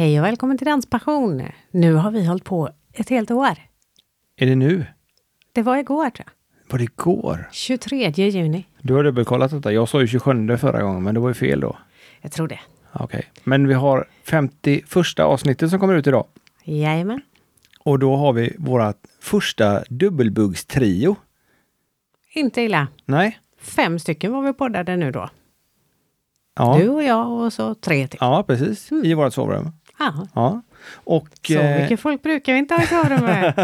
Hej och välkommen till Danspassion. Nu har vi hållit på ett helt år. Är det nu? Det var igår tror jag. Var det igår? 23 juni. Du har dubbelkollat detta. Jag sa ju 27 förra gången, men det var ju fel då. Jag tror det. Okej, men vi har 51 avsnittet som kommer ut idag. Jajamän. Och då har vi vårat första dubbelbuggstrio. Inte illa. Nej? Fem stycken var vi poddade nu då. Ja, Du och jag och så tre till. ja precis. I vårt sovrum. Ja. Ja. Och... Så eh, mycket folk brukar vi inte ha i sovrummet.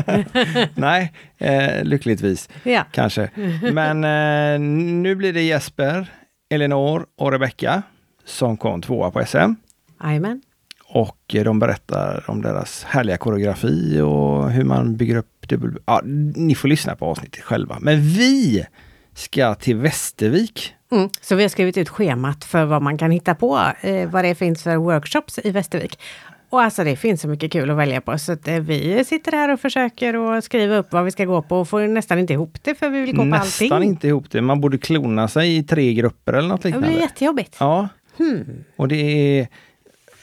nej, eh, lyckligtvis ja. kanske. Men eh, nu blir det Jesper, Elinor och Rebecka som kom tvåa på SM. Jajamän. Och eh, de berättar om deras härliga koreografi och hur man bygger upp dubbel... Ja, ni får lyssna på avsnittet själva. Men vi ska till Västervik. Mm. Så vi har skrivit ut schemat för vad man kan hitta på, eh, vad det finns för workshops i Västervik. Och alltså det finns så mycket kul att välja på så att, eh, vi sitter här och försöker att skriva upp vad vi ska gå på och får nästan inte ihop det för vi vill gå på Nästan allting. inte ihop det. Man borde klona sig i tre grupper eller något Det liknande. blir jättejobbigt. Ja, Hmm. och det är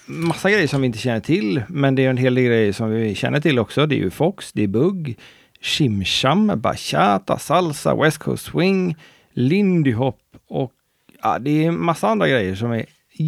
massa grejer som vi inte känner till. Men det är en hel del grejer som vi känner till också. Det är ju Fox, det är Bugg, Shimsham, Bachata, Salsa, West Coast Swing, Lindy Hop och ja, det är massa andra grejer som är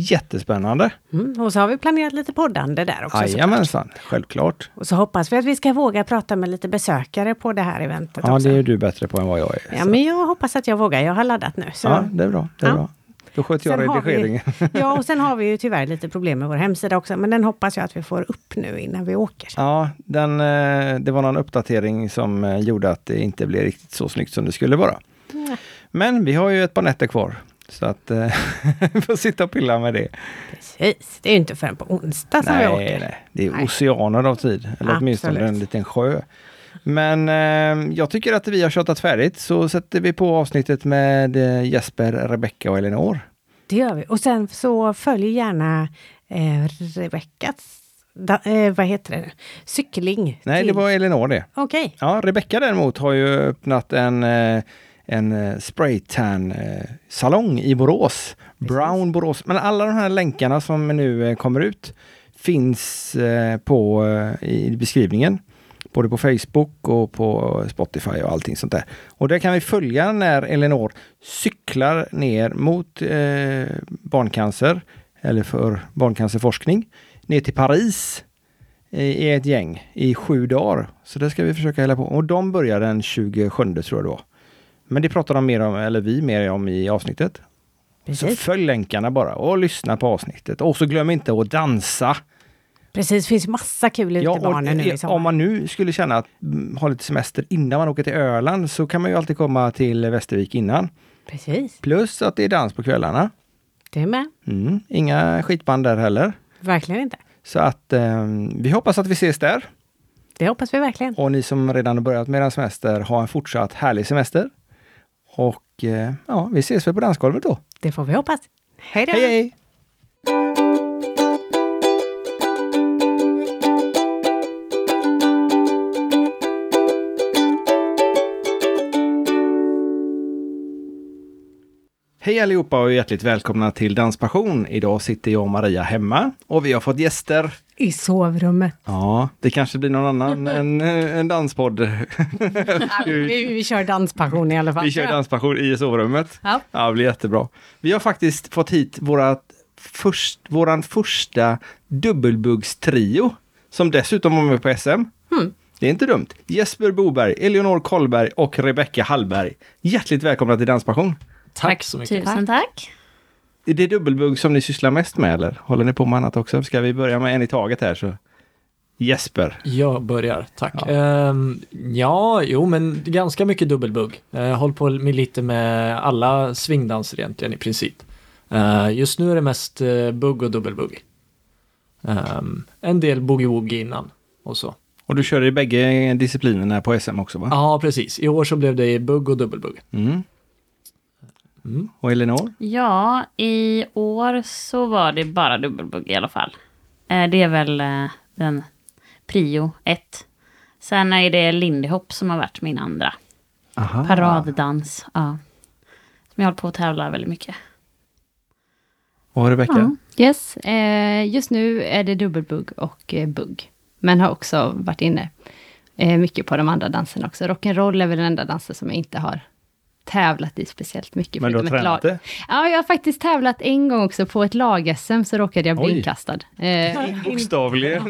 jättespännande. Mm. Och så har vi planerat lite poddande där också. Jajamensan, självklart. Och så hoppas vi att vi ska våga prata med lite besökare på det här eventet Ja, också. det är du bättre på än vad jag är. Ja, så. men jag hoppas att jag vågar. Jag har laddat nu. Så. ja det är bra. Det är Ja. bra. Då sköter jag vi- redigeringen. Ja, och sen har vi ju tyvärr lite problem med vår hemsida också, men den hoppas jag att vi får upp nu innan vi åker. Ja, den, eh, det var någon uppdatering som eh, gjorde att det inte blev riktigt så snyggt som det skulle vara. Ja. Men vi har ju ett par nätter kvar. Så att eh, vi får sitta och pilla med det. Precis, det är ju inte förrän på onsdag som vi nej, åker. nej, det är Nej. oceaner av tid. Eller åtminstone Absolut. en liten sjö. Men eh, jag tycker att vi har tjatat färdigt så sätter vi på avsnittet med eh, Jesper, Rebecka och Elinor. Det gör vi. Och sen så följ gärna eh, Rebeckas, da, eh, vad heter det nu? Cykling. Nej, till- det var Elinor det. Okej, Ja, Rebecka däremot har ju öppnat en, eh, en eh, spraytan-salong i Borås. Brown Borås. Men alla de här länkarna som nu eh, kommer ut finns eh, på, eh, i beskrivningen. Både på Facebook och på Spotify och allting sånt där. Och där kan vi följa när Elinor cyklar ner mot eh, barncancer, eller för barncancerforskning, ner till Paris i i ett gäng i sju dagar. Så det ska vi försöka hälla på. Och de börjar den 27 tror jag det var. Men det pratar de mer om, eller vi mer om i avsnittet. Så precis. följ länkarna bara och lyssna på avsnittet. Och så glöm inte att dansa. Precis, det finns massa kul Ja, barnen nu i sommar. om man nu skulle känna att mm, ha lite semester innan man åker till Öland så kan man ju alltid komma till Västervik innan. Precis, Plus att det är dans på kvällarna. det är med. Mm, inga skitband där heller. Verkligen inte. Så att eh, vi hoppas att vi ses där. Det hoppas vi verkligen. Och ni som redan har börjat med er semester, ha en fortsatt härlig semester. Och eh, ja, vi ses väl på dansgolvet då. Det får vi hoppas. Hej då! Hej hej! Hej allihopa och hjärtligt välkomna till Danspassion. Idag sitter jag och Maria hemma och vi har fått gäster. I sovrummet. Ja, det kanske blir någon annan än eh, en danspodd. Ja, vi, vi kör danspassion i alla fall. Vi kör danspassion i sovrummet. Ja. Ja, det blir jättebra. Vi har faktiskt fått hit vårat först, våran första dubbelbuggstrio som dessutom var med på SM. Mm. Det är inte dumt. Jesper Boberg, Eleonor Kollberg och Rebecka Hallberg. Hjärtligt välkomna till Danspassion. Tack så mycket. Tusen tack. Är det dubbelbugg som ni sysslar mest med eller håller ni på med annat också? Ska vi börja med en i taget här så. Jesper. Jag börjar, tack. Ja. Ja, ja jo men ganska mycket dubbelbugg. Eh, Jag har hållit på med lite med alla svingdanser egentligen i princip. Eh, just nu är det mest eh, bugg och dubbelbugg. Ehm, en del boogie-woogie innan och så. Och du kör i bägge disciplinerna på SM också va? Ja, precis. I år så blev det bugg och dubbelbugg. Mm. Mm. Och Elinor? Ja, i år så var det bara dubbelbugg i alla fall. Eh, Det är väl eh, den prio ett. Sen är det Lindy Hop som har varit min andra. Aha. Paraddans. Ja. Som jag håller på att tävla väldigt mycket. Och Rebecka? Ja. Yes, eh, just nu är det dubbelbugg och bugg. Men har också varit inne mycket på de andra danserna också. Rock'n'roll är väl den enda dansen som jag inte har tävlat i speciellt mycket. Men du har tränat det? Ja, jag har faktiskt tävlat en gång också på ett lag-SM, så råkade jag bli Oj. inkastad. Eh, Bokstavligen.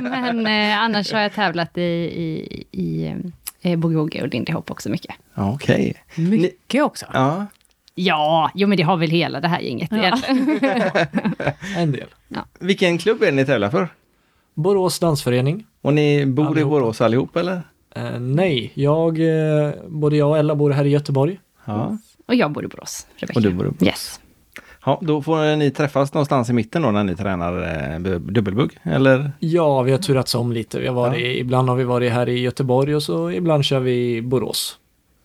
men eh, annars har jag tävlat i, i, i eh, boogie-woogie och lindy hop också mycket. Ja, Okej. Mycket också. Ja. Ja, jo men det har väl hela det här gänget. egentligen. En del. Vilken klubb är det ni tävlar för? Borås dansförening. Och ni bor i Allihopa. Borås allihop eller? Eh, nej, jag, eh, både jag och Ella bor här i Göteborg. Ja. och jag bor i Borås, Rebecka. Och du bor i Borås. Yes. Ja, då får ni träffas någonstans i mitten då när ni tränar eh, bu- dubbelbugg, eller? Ja, vi har turats om lite. Vi har varit, Ibland har vi varit här i Göteborg och så ibland kör vi i Borås.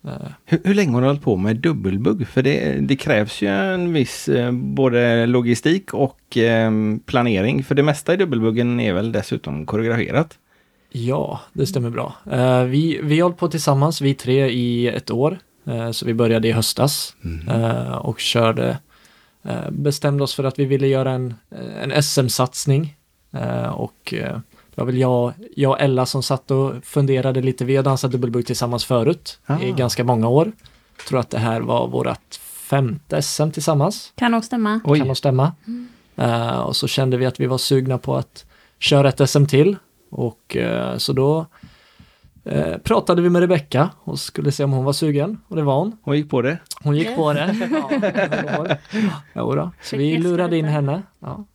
Eh, Hur, hur länge har du hållit på med dubbelbugg? För det, det krävs ju en viss eh, både logistik och eh, planering. För det mesta i dubbelbuggen är väl dessutom koreograferat. Ja, det stämmer bra. Eh, vi, vi har hållit på tillsammans, vi tre, i ett år. Eh, så vi började i höstas eh, och körde, bestämde oss för att vi ville göra en, en SM-satsning. Och det var väl jag, jag och Ella som satt och funderade lite. Vi har dansat dubbelbugg tillsammans förut Ah. i ganska många år. Tror att det här var vårt femte SM tillsammans. Kan nog stämma. Oj. Kan nog stämma. Eh, och så kände vi att vi var sugna på att köra ett SM till. Och eh, så då eh, pratade vi med Rebecka och skulle se om hon var sugen. Och det var hon. Hon gick på det. Hon gick på det. Ja, jo då. Så vi lurade in henne. Ja.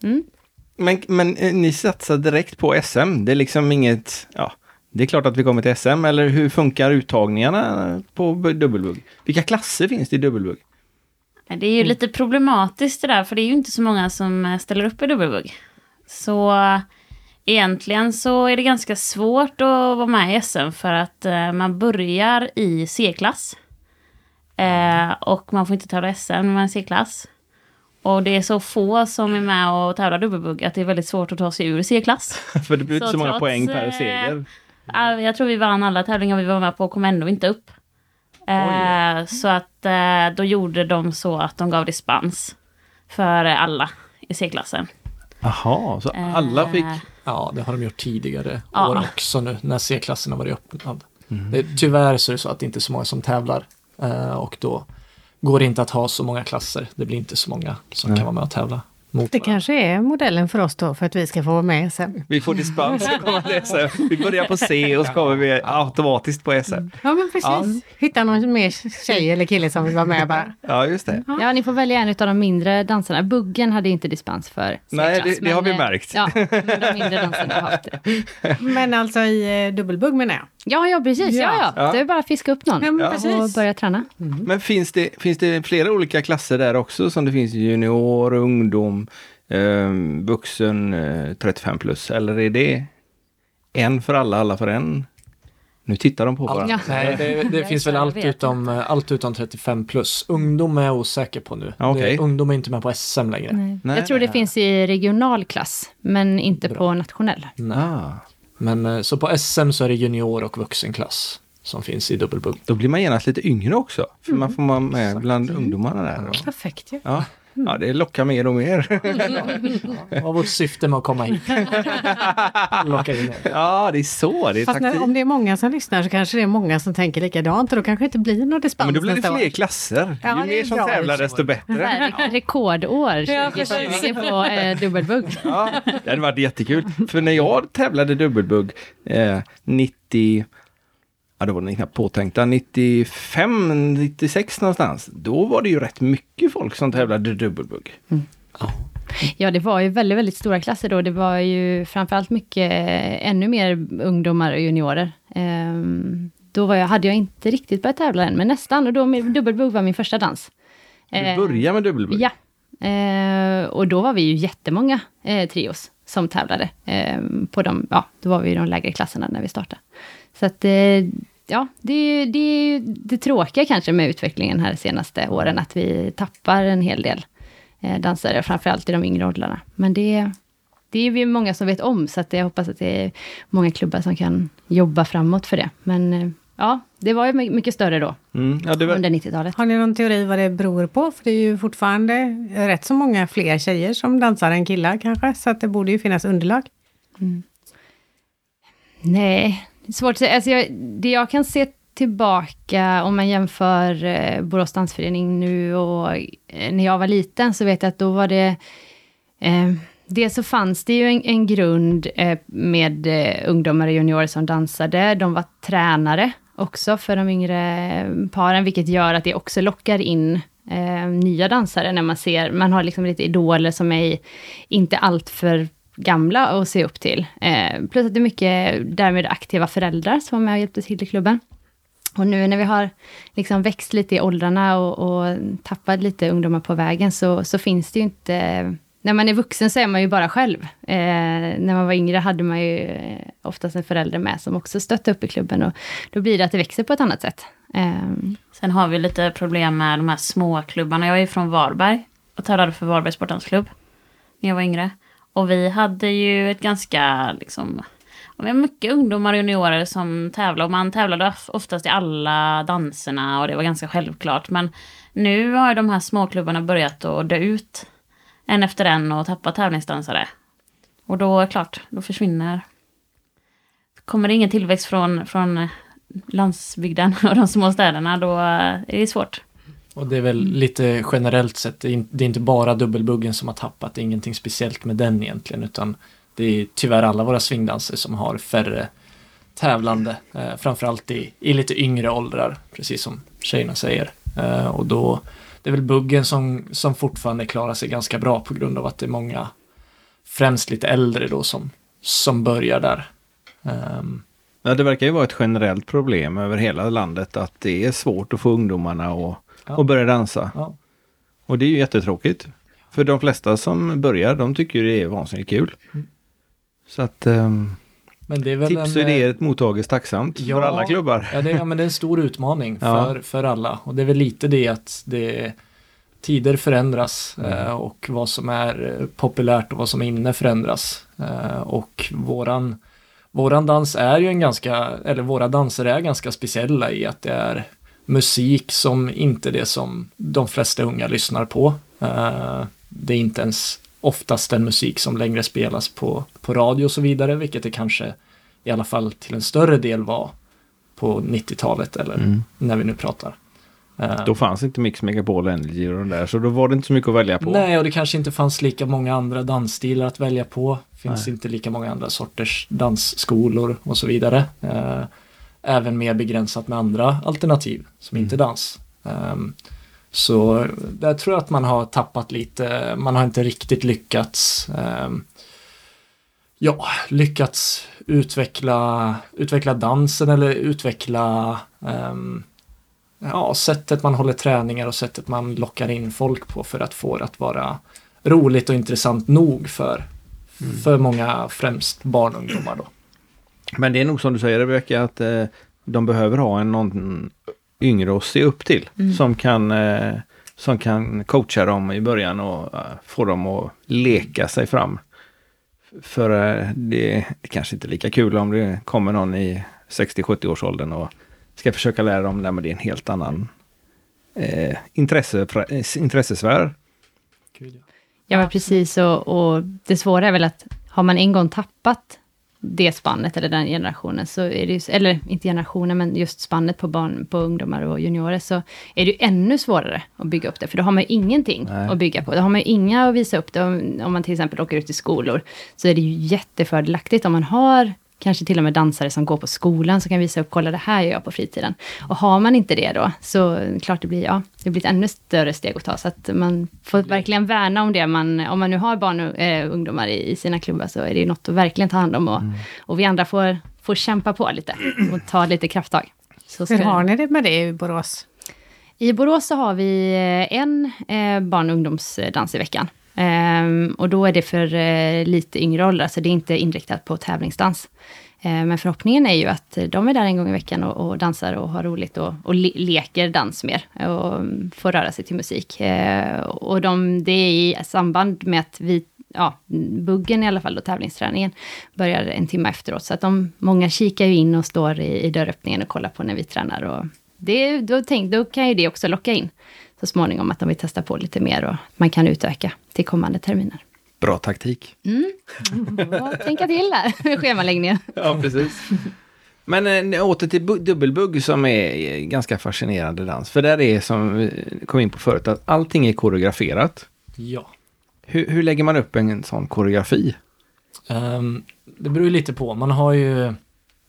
Men, men eh, ni satsar direkt på SM. Det är liksom inget, ja, det är klart att vi kommer till SM, eller hur funkar uttagningarna på bu- dubbelbugg? Vilka klasser finns det i dubbelbugg? Det är ju lite problematiskt det där, för det är ju inte så många som eh, ställer upp i dubbelbugg. Så egentligen så är det ganska svårt att vara med i SM för att eh, man börjar i C-klass. Eh, och man får inte tävla SM när man är C-klass. Och det är så få som är med och tävlar dubbelbugg att det är väldigt svårt att ta sig ur C-klass. För det blir inte Så så många trots, poäng per eh, seger. Ja, Jag tror vi vann alla tävlingar vi var med på och kom ändå inte upp. Eh, så att eh, då gjorde de så att de gav dispens för alla i C-klassen. Jaha, så alla fick... Ja, det har de gjort tidigare Ja. år också nu när C-klassen har varit öppnad. Det, tyvärr så är det så att det inte är så många som tävlar. Eh, och då går det inte att ha så många klasser. Det blir inte så många som kan vara med och tävla. Mot Det kanske är modellen för oss då, för att vi ska få vara med sen. Vi får dispens att komma till SM. Vi börjar på C och så kommer vi automatiskt på SM. Ja, men precis. Hitta någon mer tjej eller kille som vill vara med bara. Ja, just det. Ja, ni får välja en av de mindre danserna. Buggen hade inte dispens för Nej, det- det har vi eh, märkt. Ja, men de mindre danserna har haft det. Men alltså i eh, dubbelbugg menar jag. Ja, ja precis. Ja, ja. Ja. Det är bara att fiska upp någon Ja, men Ja. och börja träna. Men finns det, finns det flera olika klasser där också som det finns junior, ungdom, eh, vuxen, eh, 35 plus? Eller är det en för alla, alla för en? Nu tittar de på varandra. Ja. Nej, det, det finns väl vet allt utom, eh, allt utom 35 plus. Ungdom är jag osäker på nu. Det, ungdom är inte med på SM längre. Nej. Nej. Jag tror det finns i regional klass, men inte på nationell. Ah, Men eh, så på SM så är det junior och vuxenklass som finns i dubbelbugg. då blir man genast lite yngre också. För man får vara med bland ungdomarna där. då. Perfekt ju. Ja. Ja, det lockar mer och mer. Vad var vårt syfte med att komma hit? Locka in er. ja, det är så. Det är Fast när, om det är många som lyssnar så kanske det är många som tänker likadant och då kanske det inte blir någon Ja, dispens men då blir det fler år. klasser. Ja, Ju det är mer som tävlar desto bättre. är rekordår Ja, 2020 på eh, dubbelbugg. Ja, det hade varit jättekul. För när jag tävlade dubbelbugg eh, 90, ja det var den knappt påtänkta, 95, 96 någonstans. Då var det ju rätt mycket folk som tävlade dubbelbugg. Ja, det var ju väldigt, väldigt stora klasser då. Det var ju framförallt mycket, eh, ännu mer ungdomar och juniorer. Ehm, då var jag, hade jag inte riktigt börjat tävla än, men nästan. Och då med dubbelbugg var min första dans. Du Eh, började med dubbelbugg? Ja. Eh, och då var vi ju jättemånga eh, trios som tävlade. Eh, på de, ja, då var vi i de lägre klasserna när vi startade. Så att, eh, ja, det är ju det, är ju det tråkiga kanske med utvecklingen här de senaste åren, att vi tappar en hel del eh, dansare, framförallt i de yngre åldrarna. Men det, det är vi många som vet om, så att jag hoppas att det är många klubbar som kan jobba framåt för det. Men eh, ja, det var ju my- mycket större då, Mm. Ja, det var, under 90-talet. Har ni någon teori vad det beror på? För det är ju fortfarande rätt så många fler tjejer som dansar än killar kanske, så att det borde ju finnas underlag. Nej, det är svårt att säga. Alltså jag, det jag kan se tillbaka, om man jämför eh, Borås dansförening nu och eh, när jag var liten, så vet jag att då var det... Eh, dels så fanns det ju en, en grund eh, med eh, ungdomar och juniorer som dansade. De var tränare också för de yngre eh, paren, vilket gör att det också lockar in eh, nya dansare när man ser, man har liksom lite idoler som är inte alltför gamla att se upp till. Eh, plus att det är mycket därmed aktiva föräldrar som var med och hjälpte till i klubben. Och nu när vi har liksom växt lite i åldrarna och, och tappat lite ungdomar på vägen, så, så finns det ju inte... När man är vuxen så är man ju bara själv. Eh, när man var yngre hade man ju eh, oftast en förälder med som också stötte upp i klubben och då blir det att det växer på ett annat sätt. Eh, Sen har vi lite problem med de här små klubbarna. Jag är från Varberg och tävlade för Varbergs sportdansklubb när jag var yngre. Och vi hade ju ett ganska, liksom, vi har mycket ungdomar och juniorer som tävlade. Och man tävlade oftast i alla danserna och det var ganska självklart. Men nu har ju de här småklubbarna börjat att dö ut en efter en och tappa tävlingsdansare. Och då är klart, då försvinner... Kommer det ingen tillväxt från, från landsbygden och de små städerna, då är det svårt. Och det är väl lite generellt sett, det är inte bara dubbelbuggen som har tappat, det är ingenting speciellt med den egentligen, utan det är tyvärr alla våra swingdanser som har färre tävlande, eh, framförallt i, i lite yngre åldrar, precis som tjejerna säger. Eh, och då, det är väl buggen som, som fortfarande klarar sig ganska bra på grund av att det är många, främst lite äldre då, som, som börjar där. Ehm, ja, det verkar ju vara ett generellt problem över hela landet att det är svårt att få ungdomarna att, Ja. att börja dansa. ja. Och det är ju jättetråkigt. För de flesta som börjar, de tycker det är vansinnigt kul. Mm. Så att Men det är väl tips och en, eh, idéer mottages tacksamt Ja. för alla klubbar. Ja, det, ja, men det är en stor utmaning för, för alla. Och det är väl lite det att det, tider förändras eh, och vad som är eh, populärt och vad som är inne förändras. Och våran, våran dans är ju en ganska, eller våra danser är ganska speciella i att det är musik som inte är det som de flesta unga lyssnar på. Eh, det är inte ens oftast den musik som längre spelas på, på radio och så vidare, vilket det kanske i alla fall till en större del var på 90-talet eller Mm. när vi nu pratar. Eh, Då fanns inte Mix Megapol Energy och de där, så då var det inte så mycket att välja på. Nej, och det kanske inte fanns lika många andra dansstilar att välja på. Finns Nej. inte lika många andra sorters dansskolor och så vidare. Även mer begränsat med andra alternativ som inte är dans. Ehm, så där tror jag att man har tappat lite, man har inte riktigt lyckats ehm, ja, lyckats utveckla, utveckla dansen eller utveckla ehm, ja, sättet man håller träningar och sättet man lockar in folk på för att få det att vara roligt och intressant nog för, för många, främst barn och ungdomar då. Men det är nog som du säger Rebecka, att eh, de behöver ha en någon yngre att se upp till. Som, kan, eh, som kan coacha dem i början och eh, få dem att leka sig fram. För eh, det, det kanske inte är lika kul om det kommer någon i 60-70 års åldern och ska försöka lära dem, nej men det är en helt annan eh, intresse, intressesfär. Ja, men precis. Och, och det svåra är väl att har man en gång tappat det spannet eller den generationen, så är det ju, eller inte generationen, men just spannet på barn, på ungdomar och juniorer, så är det ju ännu svårare att bygga upp det, för då har man ju ingenting Nej. att bygga på. Då har man ju inga att visa upp det. Om, om man till exempel åker ut i skolor, så är det ju jättefördelaktigt om man har kanske till och med dansare som går på skolan, som kan visa upp, kolla det här gör jag på fritiden. Och har man inte det då, så klart det blir, ja, det blir ett ännu större steg att ta. Så att man får verkligen värna om det. Man, om man nu har barn och eh, ungdomar i, i sina klubbar, så är det ju något att verkligen ta hand om. Och, och vi andra får, får kämpa på lite och ta lite krafttag. Så Hur har ni det med det i Borås? i Borås så har vi eh, en eh, barn och ungdomsdans i veckan. Ehm, och då är det för eh, lite yngre åldrar, så det är inte inriktat på tävlingsdans. Ehm, men förhoppningen är ju att eh, de är där en gång i veckan och, och dansar och har roligt och, och le leker dans mer. Och mm, får röra sig till musik. Ehm, och de, det är i samband med att vi ja, buggen i alla fall, då, tävlingsträningen, börjar en timme efteråt. Så att de, många kikar ju in och står i, i dörröppningen och kollar på när vi tränar. Och det, då, tänk, då kan ju det också locka in så småningom att de vill testa på lite mer och man kan utöka till kommande terminer. Bra taktik. Mm. Tänka till där med schemaläggningen. Ja, precis. Men äh, åter till bu- dubbelbugg som är eh, ganska fascinerande dans. För där är som vi kom in på förut att allting är koreograferat. Ja. Hur, hur lägger man upp en sån koreografi? Ehm, det beror lite på. Man har ju,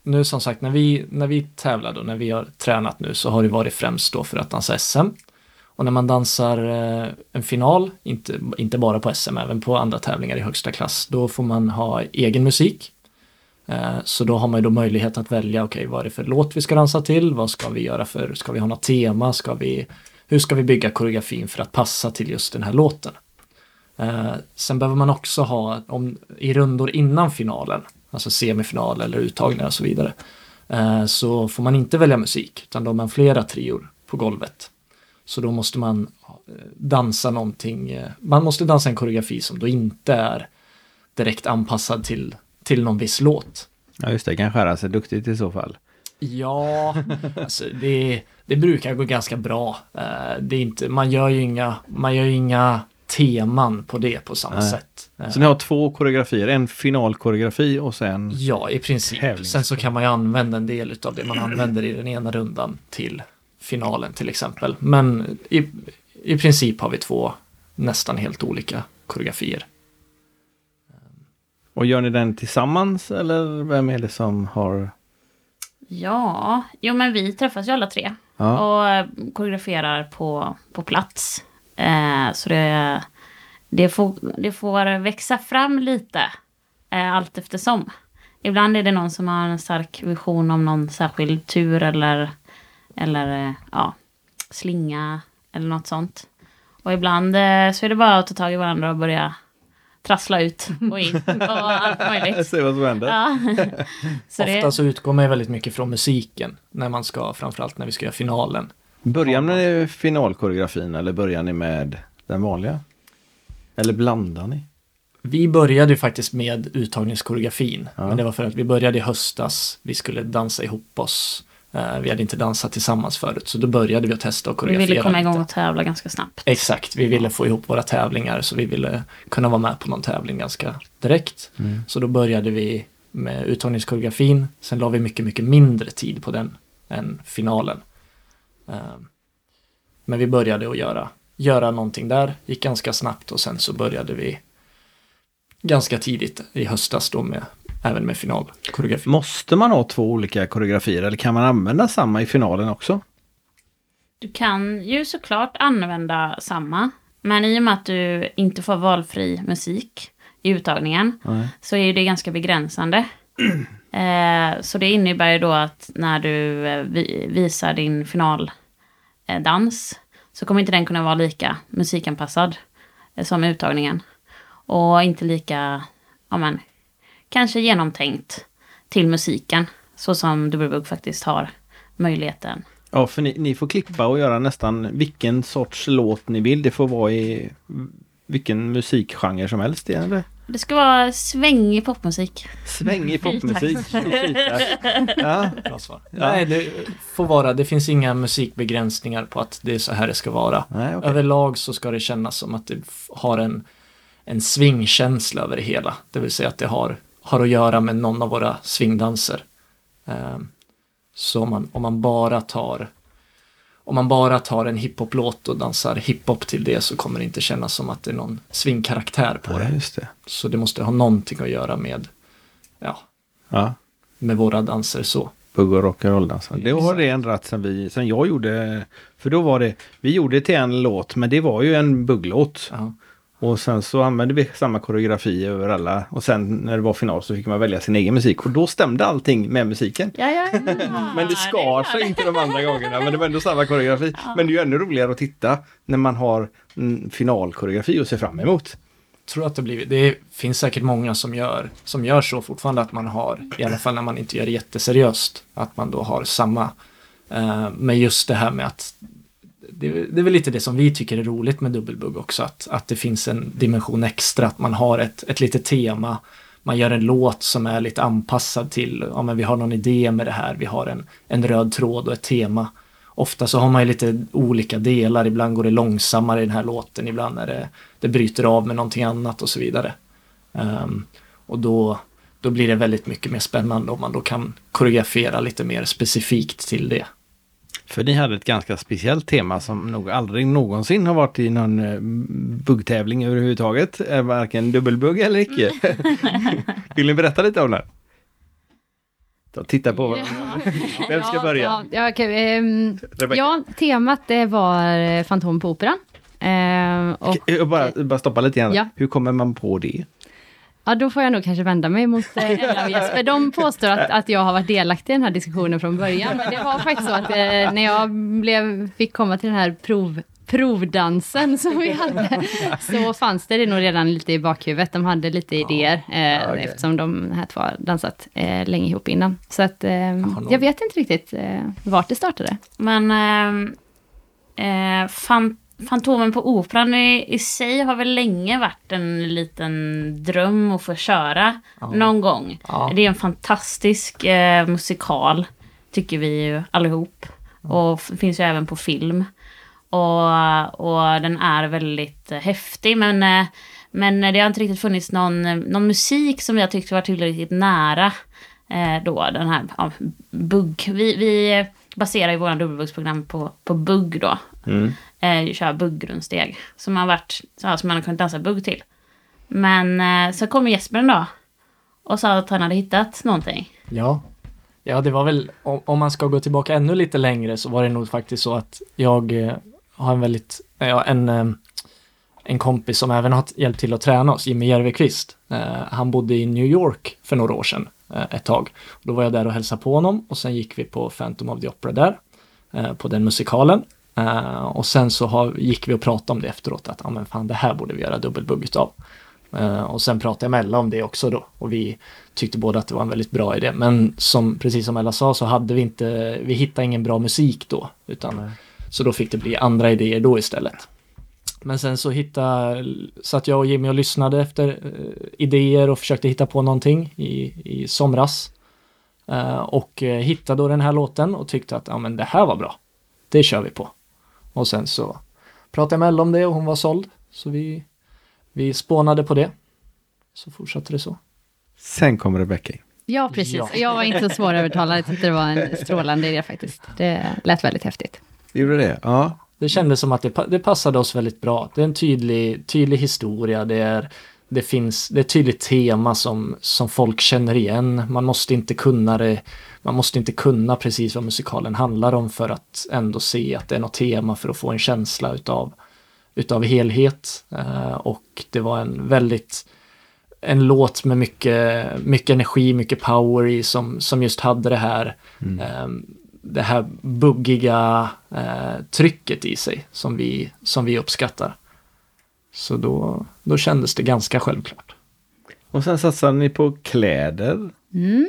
nu som sagt, när vi, när vi tävlar och när vi har tränat nu så har det varit främst då för att dansa SM. Och när man dansar eh, en final, inte, inte bara på SM, även på andra tävlingar i högsta klass, då får man ha egen musik. Eh, så då har man ju då möjlighet att välja, okej, vad är det för låt vi ska dansa till? Vad ska vi göra för, ska vi ha något tema? Ska vi, hur ska vi bygga koreografin för att passa till just den här låten? Eh, sen behöver man också ha, om, i rundor innan finalen, alltså semifinal eller uttagningar och så vidare, så får man inte välja musik, utan då har man flera trior på golvet. Så då måste man eh, dansa någonting, eh, man måste dansa en koreografi som då inte är direkt anpassad till, till någon viss låt. Ja, just det. Kan skära sig duktigt i så fall. Ja, alltså det, det brukar gå ganska bra. Eh, Det är inte, man gör ju inga, man gör inga teman på det på samma Nej. sätt. Så ni har två koreografier, en finalkoreografi och sen... Ja, i princip. Tävlings- Sen så kan man ju använda en del av det man använder i den ena rundan till finalen till exempel. Men i, i princip har vi två nästan helt olika koreografier. Och gör ni den tillsammans eller vem är det som har... Ja, jo men vi träffas ju alla tre. Ja, Och eh, koreograferar på, på plats. Eh, så det, det, får, det får växa fram lite eh, allt eftersom. Ibland är det någon som har en stark vision om någon särskild tur eller, eller eh, ja, slinga eller något sånt. Och ibland eh, så är det bara att ta tag i varandra och börja trassla ut och in och allt möjligt. se vad som händer. Ja. så Ofta det, så utgår man väldigt mycket från musiken när man ska, framförallt när vi ska göra finalen. Börjar ni med finalkoreografin eller börjar ni med den vanliga? Eller blandar ni? Vi började ju faktiskt med uttagningskoreografin. Ja. Men det var för att vi började i höstas. Vi skulle dansa ihop oss. Eh, Vi hade inte dansat tillsammans förut, så då började vi att testa och vi koreografera. ville komma lite. igång och tävla ganska snabbt. Exakt, vi ville få ihop våra tävlingar så vi ville kunna vara med på någon tävling ganska direkt. Mm. Så då började vi med uttagningskoreografin. Sen la vi mycket, mycket mindre tid på den än finalen. Eh, Men vi började att göra, göra någonting där, gick ganska snabbt och sen så började vi ganska tidigt i höstas då med, även med finalkoreografi. Måste man ha två olika koreografier eller kan man använda samma i finalen också? Du kan ju såklart använda samma. Men i och med att du inte får valfri musik i uttagningen Nej. så är det ganska begränsande. eh, så det innebär ju då att när du eh, vi, visar din finaldans eh, dans, så kommer inte den kunna vara lika musikanpassad eh, som uttagningen. Och inte lika, ja men, kanske genomtänkt till musiken. Så som Dubbelbugg faktiskt har möjligheten. Ja, för ni, ni får klippa och göra nästan vilken sorts låt ni vill. Det får vara i vilken musikgenre som helst. Eller? Det ska vara svängig popmusik. Svängig popmusik. ja. Bra svar. Nej, det får vara, det finns inga musikbegränsningar på att det är så här det ska vara. Nej, okej. Överlag så ska det kännas som att det har en, en swingkänsla över det hela. Det vill säga att det har, har att göra med någon av våra swingdanser. Ehm, så om man, om man bara tar om man bara tar en hiphop-låt och dansar hiphop till det så kommer det inte kännas som att det är någon swingkaraktär på Ja, det. just det. Så det måste ha någonting att göra med, ja, Ja. med våra danser så. Bugg och rock'n'roll-dansar. Det har det ändrat sen, vi, sen jag gjorde, för då var det, vi gjorde till en låt, men det var ju en bugglåt. Ja. Och sen så använde vi samma koreografi över alla och sen när det var final så fick man välja sin egen musik och då stämde allting med musiken. Ja, ja, ja. Men det skar sig inte de andra gångerna, men det var ändå samma koreografi. Men det är ju ännu roligare att titta när man har en finalkoreografi att se fram emot. tror att det blir, det finns säkert många som gör, som gör så fortfarande att man har, i alla fall när man inte gör det jätteseriöst, att man då har samma. Eh, men just det här med att det, det är väl lite det som vi tycker är roligt med dubbelbugg också, att, att det finns en dimension extra, att man har ett, ett litet tema, man gör en låt som är lite anpassad till, ja men vi har någon idé med det här, vi har en, en röd tråd och ett tema. Ofta så har man ju lite olika delar, ibland går det långsammare i den här låten, ibland är det, det bryter av med någonting annat och så vidare. Um, och då, då blir det väldigt mycket mer spännande om man då kan koreografera lite mer specifikt till det. För ni hade ett ganska speciellt tema som nog aldrig någonsin har varit i någon eh, buggtävling överhuvudtaget. Eh, Varken dubbelbugg eller icke. Vill ni berätta lite om det? Så, titta på Vem ska börja? Ja, ja, okej, ehm, Rebecca. ja, temat det var eh, Fantom på Operan. Ehm, och, bara, bara stoppa lite grann. Ja. Hur kommer man på det? Ja, då får jag nog kanske vända mig mot eh, Ella och Jesper. De påstår att, att jag har varit delaktig i den här diskussionen från början. Men det var faktiskt så att eh, när jag blev, fick komma till den här prov, provdansen som vi hade, så fanns det, det nog redan lite i bakhuvudet. De hade lite idéer, eh, okej. eftersom de här två har dansat eh, länge ihop innan. Så att, eh, jag vet inte riktigt eh, vart det startade. Men ehm, eh, fan, Fantomen på Operan i, i sig har väl länge varit en liten dröm att få köra någon gång. Ja. Det är en fantastisk eh, musikal, tycker vi ju allihop. Och f- finns ju även på film. Och, och den är väldigt eh, häftig, men, eh, men det har inte riktigt funnits någon, eh, någon musik som jag tyckte var tillräckligt nära eh, då, den här ja, bugg. Vi, vi baserar ju våra dubbelbuggsprogram på, på bugg då. Mm. Eh, köra buggrundsteg. Som man, varit, så, som man har kunnat dansa bugg till. Men eh, så kom Jesper en dag och sa att han hade hittat någonting. Ja. Ja, det var väl, om, om man ska gå tillbaka ännu lite längre så var det nog faktiskt så att jag eh, har en väldigt, eh, ja, en, eh, en kompis som även har hjälpt till att träna oss, Jimmy Järvekvist. Eh, han bodde i New York för några år sedan, eh, ett tag. Då var jag där och hälsade på honom och sen gick vi på Phantom of the Opera där, eh, på den musikalen. Eh, och sen så har, gick vi och pratade om det efteråt, att ja men fan det här borde vi göra dubbelbugg utav. Eh, och sen pratade jag med Ella om det också då och vi tyckte båda att det var en väldigt bra idé. Men som, precis som Ella sa så hade vi inte, vi hittade ingen bra musik då. Utan, så då fick det bli andra idéer då istället. Men sen så hittade, satt jag och Jimmy och lyssnade efter eh, idéer och försökte hitta på någonting i, i somras. Och hittade då den här låten och tyckte att ja, men det här var bra. Det kör vi på. Och sen så pratade jag med Ella om det och hon var såld. Så vi, vi spånade på det. Så fortsatte det så. Sen kommer Rebecca in. Ja, precis. Ja. Jag var inte så svårövertalad. Jag tyckte det var en strålande idé faktiskt. Det lät väldigt häftigt. Gjorde det? Ja. Det kändes som att det, det passade oss väldigt bra. Det är en tydlig, tydlig historia. Det är, det finns, det är ett tydligt tema som, som folk känner igen. Man måste inte kunna det. Man måste inte kunna precis vad musikalen handlar om för att ändå se att det är något tema för att få en känsla utav, utav helhet. Eh, och det var en väldigt en låt med mycket, mycket energi, mycket power i som, som just hade det här eh, det här buggiga eh, trycket i sig som vi, som vi uppskattar. Så då, då kändes det ganska självklart. Och sen satsade ni på kläder. Mm.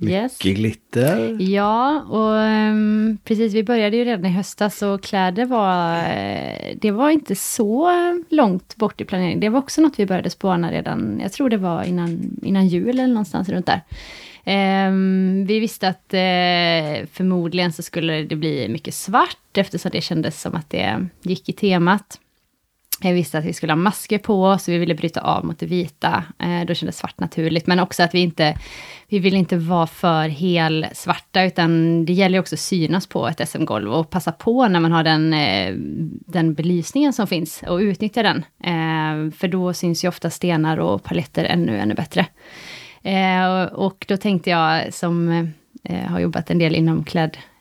Yes. Mycket glitter. Ja, och ehm, precis, vi började ju redan i höstas och kläder var, eh, det var inte så långt bort i planeringen. Det var också något vi började spåna redan, jag tror det var innan, innan jul eller någonstans runt där. Ehm, vi visste att eh, förmodligen så skulle det bli mycket svart eftersom det kändes som att det gick i temat. Jag visste att vi skulle ha masker på oss, vi ville bryta av mot det vita. Eh, då kändes svart naturligt, men också att vi inte, vi vill inte vara för hel svarta, utan det gäller också att synas på ett SM-golv och passa på när man har den, eh, den belysningen som finns och utnyttja den. Eh, för då syns ju ofta stenar och paletter ännu, ännu bättre. Eh, och då tänkte jag, som eh, har jobbat en del inom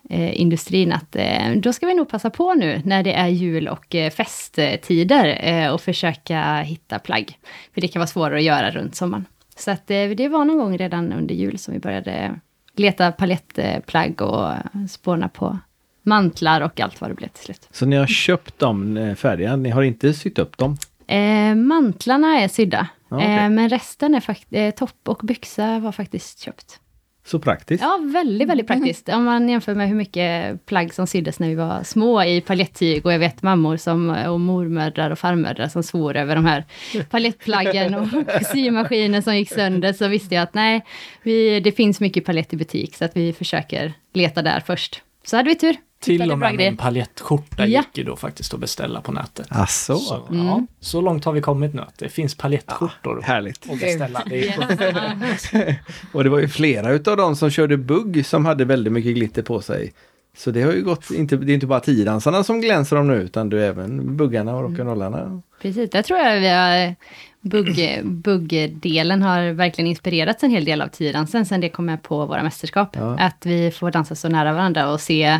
klädindustrin, att eh, då ska vi nog passa på nu när det är jul och eh, festtider eh, och försöka hitta plagg. För det kan vara svårare att göra runt sommaren. Så att, eh, det var någon gång redan under jul som vi började leta palettplagg och spåna på mantlar och allt vad det blev till slut. Så ni har köpt dem eh, färdiga, ni har inte sytt upp dem? Eh, mantlarna är sydda, okej. eh, men resten är faktiskt, eh, topp och byxa var faktiskt köpt. Så praktiskt. Ja, väldigt, väldigt praktiskt. Om man jämför med hur mycket plagg som syddes när vi var små i paljettyg. Och jag vet mammor som, och mormödrar och farmödrar som svor över de här palettplaggen och symaskiner som gick sönder. Så visste jag att nej, vi, det finns mycket palett i butik, så att vi försöker leta där först. Så hade vi tur. Till och med min paljettskjorta Ja. gick ju då faktiskt att beställa på nätet. Asså, Så, Mm. ja, så långt har vi kommit nu att det finns paljettskjortor härligt. att beställa. Det är, Och det var ju flera utav dem som körde bugg som hade väldigt mycket glitter på sig. Så det har ju gått, inte, det är inte bara tiodansarna som glänser om nu utan är även buggarna och rock'n'rollarna. Precis, där tror jag vi har bugg, buggdelen har verkligen inspirerats en hel del av tiodansen sen det kom med på våra mästerskap. Ja. Att vi får dansa så nära varandra och se,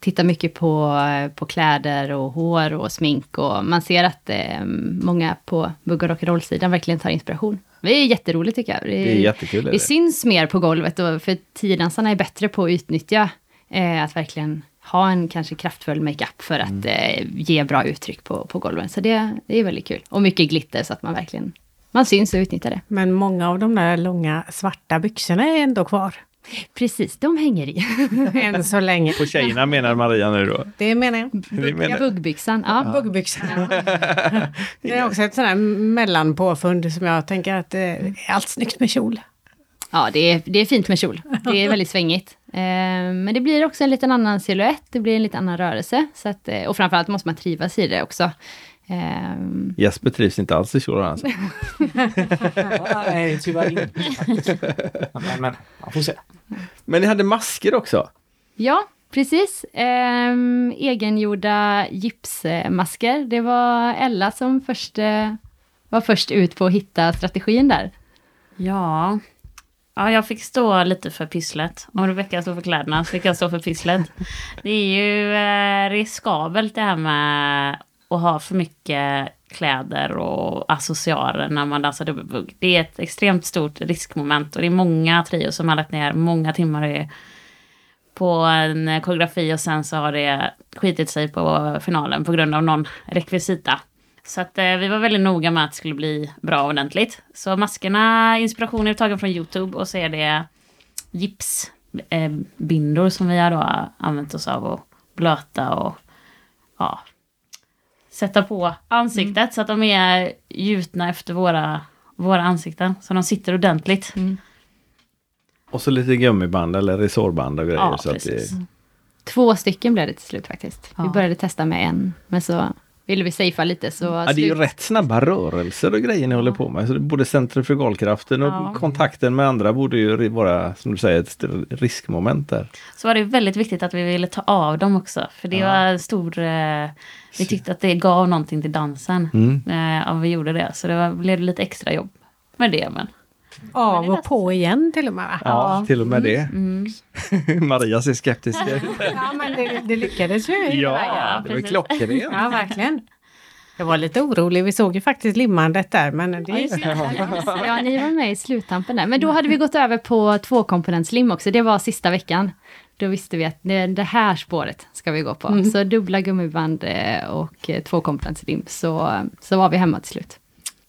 titta mycket på, på kläder och hår och smink och man ser att eh, många på bugg och rock'n'roll-sidan verkligen tar inspiration. Det är jätteroligt tycker jag. Det är jättekul. Det Det. syns mer på golvet, och för tiodansarna är bättre på att utnyttja, eh, att verkligen ha en kanske kraftfull makeup för att eh, ge bra uttryck på, på golven. Så det, det är väldigt kul. Och mycket glitter så att man verkligen, man syns och utnyttjar det. Men många av de där långa svarta byxorna är ändå kvar. Precis, de hänger i. Än så länge. På tjejerna menar Maria nu då? Det menar jag. Det menar- Buggbyxan, ja. Buggbyxorna. Det är också ett sånt här mellanpåfund som jag tänker att eh, är allt snyggt med kjol. Ja, det är, det är fint med kjol. Det är väldigt svängigt. Eh, men det blir också en liten annan silhuett, det blir en lite annan rörelse. Så att, eh, och framförallt måste man trivas i det också. Eh, Jesper trivs inte alls i kjolar alltså. nej, tyvärr inte. Men, men man får se. Men ni hade masker också? Ja, precis. Ehm, egengjorda gipsmasker. Det var Ella som först, var först ut på att hitta strategin där. Ja. Ja, jag fick stå lite för pysslet. Om Rebecka stod för kläderna så fick jag stå för pysslet. Det är ju eh, riskabelt det här med att ha för mycket kläder och accessoarer när man dansar dubbelbugg. Det är ett extremt stort riskmoment och det är många trios som har lagt ner många timmar på en koreografi och sen så har det skitit sig på finalen på grund av någon rekvisita. Så att eh, vi var väldigt noga med att det skulle bli bra och ordentligt. Så maskerna, inspiration är tagen från YouTube och så är det gipsbindor eh, som vi har då använt oss av och blöta och ja, sätta på ansiktet så att de är gjutna efter våra, våra ansikten. Så de sitter ordentligt. Och så lite gummiband eller resårband och grejer. Ja, så att det, Två stycken blev det till slut faktiskt. Vi Ja. började testa med en, men så ville vi safea lite så... ja, det är ju rätt snabba rörelser och grejer ni håller på med. Så både centrifugalkraften och Ja. kontakten med andra borde ju vara, som du säger, ett riskmoment där. Så var det väldigt viktigt att vi ville ta av dem också. För det Ja. var en stor... Eh, vi tyckte att det gav någonting till dansen. Mm. Eh, om vi gjorde det. Så det var, blev lite extra jobb med det. Men, Av och på igen till och med va? Ja, till och med det. mm. Maria ser skeptisk ut. Ja, men det, det lyckades ju. Ja, det var klockrent. Ja, verkligen. Jag var lite orolig. Vi såg ju faktiskt limmandet där, men det Ja, just det. Ja, ni var med i sluttampen där. Men då hade vi gått över på tvåkomponentslim också. Det var sista veckan. Då visste vi att det, det här spåret ska vi gå på. Så dubbla gummiband eh, och eh, tvåkomponentslim. Så, så var vi hemma till slut.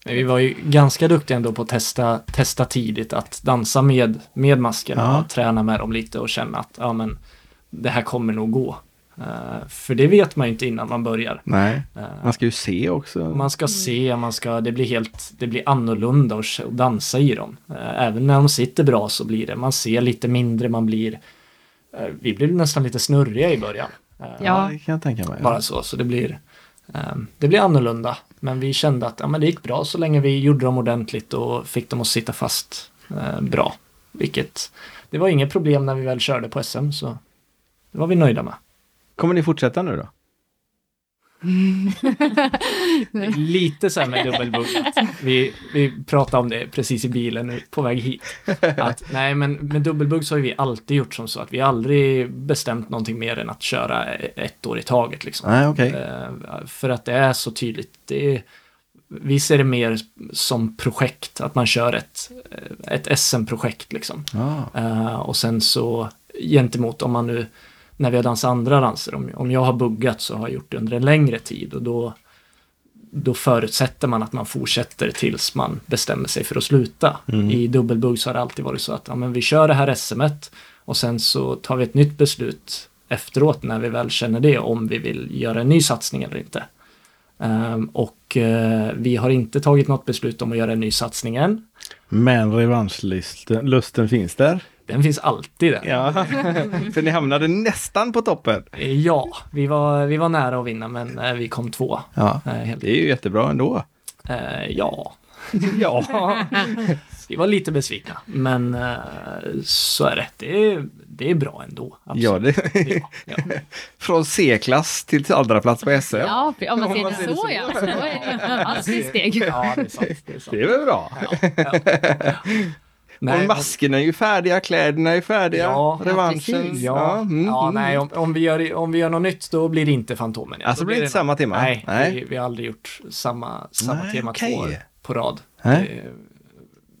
Men vi var ju ganska duktiga ändå på att testa, testa tidigt att dansa med, med maskerna Ja. och träna med dem lite och känna att ja, men, det här kommer nog gå. Eh, för det vet man ju inte innan man börjar. Nej, Eh, man ska ju se också. man ska se, man ska, det blir helt, det blir annorlunda att dansa i dem. Eh, Även när de sitter bra så blir det, man ser lite mindre, man blir, vi blev nästan lite snurriga i början. Ja, det kan jag tänka mig. bara så, så det blir, det blir annorlunda. Men vi kände att ja, men det gick bra så länge vi gjorde dem ordentligt och fick dem att sitta fast eh, bra. Vilket, det var inget problem när vi väl körde på SM så det var vi nöjda med. Kommer ni fortsätta nu då? Lite så här med dubbelbuggat. Vi, vi pratade om det precis i bilen nu på väg hit. Att, nej, men med dubbelbugg så har vi alltid gjort som så att vi aldrig bestämt någonting mer än att köra ett år i taget. Liksom. Nej, okej. Eh, För att det är så tydligt. Det är, vi ser det mer som projekt, att man kör ett, ett SM-projekt liksom. Ja. Eh, och sen så gentemot om man nu, när vi har dansat andra danser, om, om jag har buggat så har jag gjort det under en längre tid och då då förutsätter man att man fortsätter tills man bestämmer sig för att sluta. Mm. I dubbelbugg så har det alltid varit så att ja, men vi kör det här SMet och sen så tar vi ett nytt beslut efteråt när vi väl känner det om vi vill göra en ny satsning eller inte. Ehm, och eh, vi har inte tagit något beslut om att göra en ny satsning än. Men revanschlusten lusten finns där. Den finns alltid där. Ja, för ni hamnade nästan på toppen. Ja, vi var, vi var nära att vinna men eh, vi kom två. Ja, Eh, helt, det är ju jättebra ändå. eh, ja, Ja, vi var lite besvikna. Men så är det. Det är, det är bra ändå. Absolut. ja det, Ja, ja. från C-klass till andra plats på SM. Ja, om man Om ser man det ser det så så. ja. Så är det steg. ja, det är sant. Det är sant. Det är väl bra? Nej, och maskerna är ju färdiga, kläderna är färdiga, Ja, revanschen. precis. Ja, mm, ja mm. nej, om, om, vi gör, om vi gör något nytt då blir det inte Fantomen. Ja, Alltså Då blir det inte samma tema? Nej, Nej. Vi, vi har aldrig gjort samma, samma Nej, tema okej. två år på rad. Det-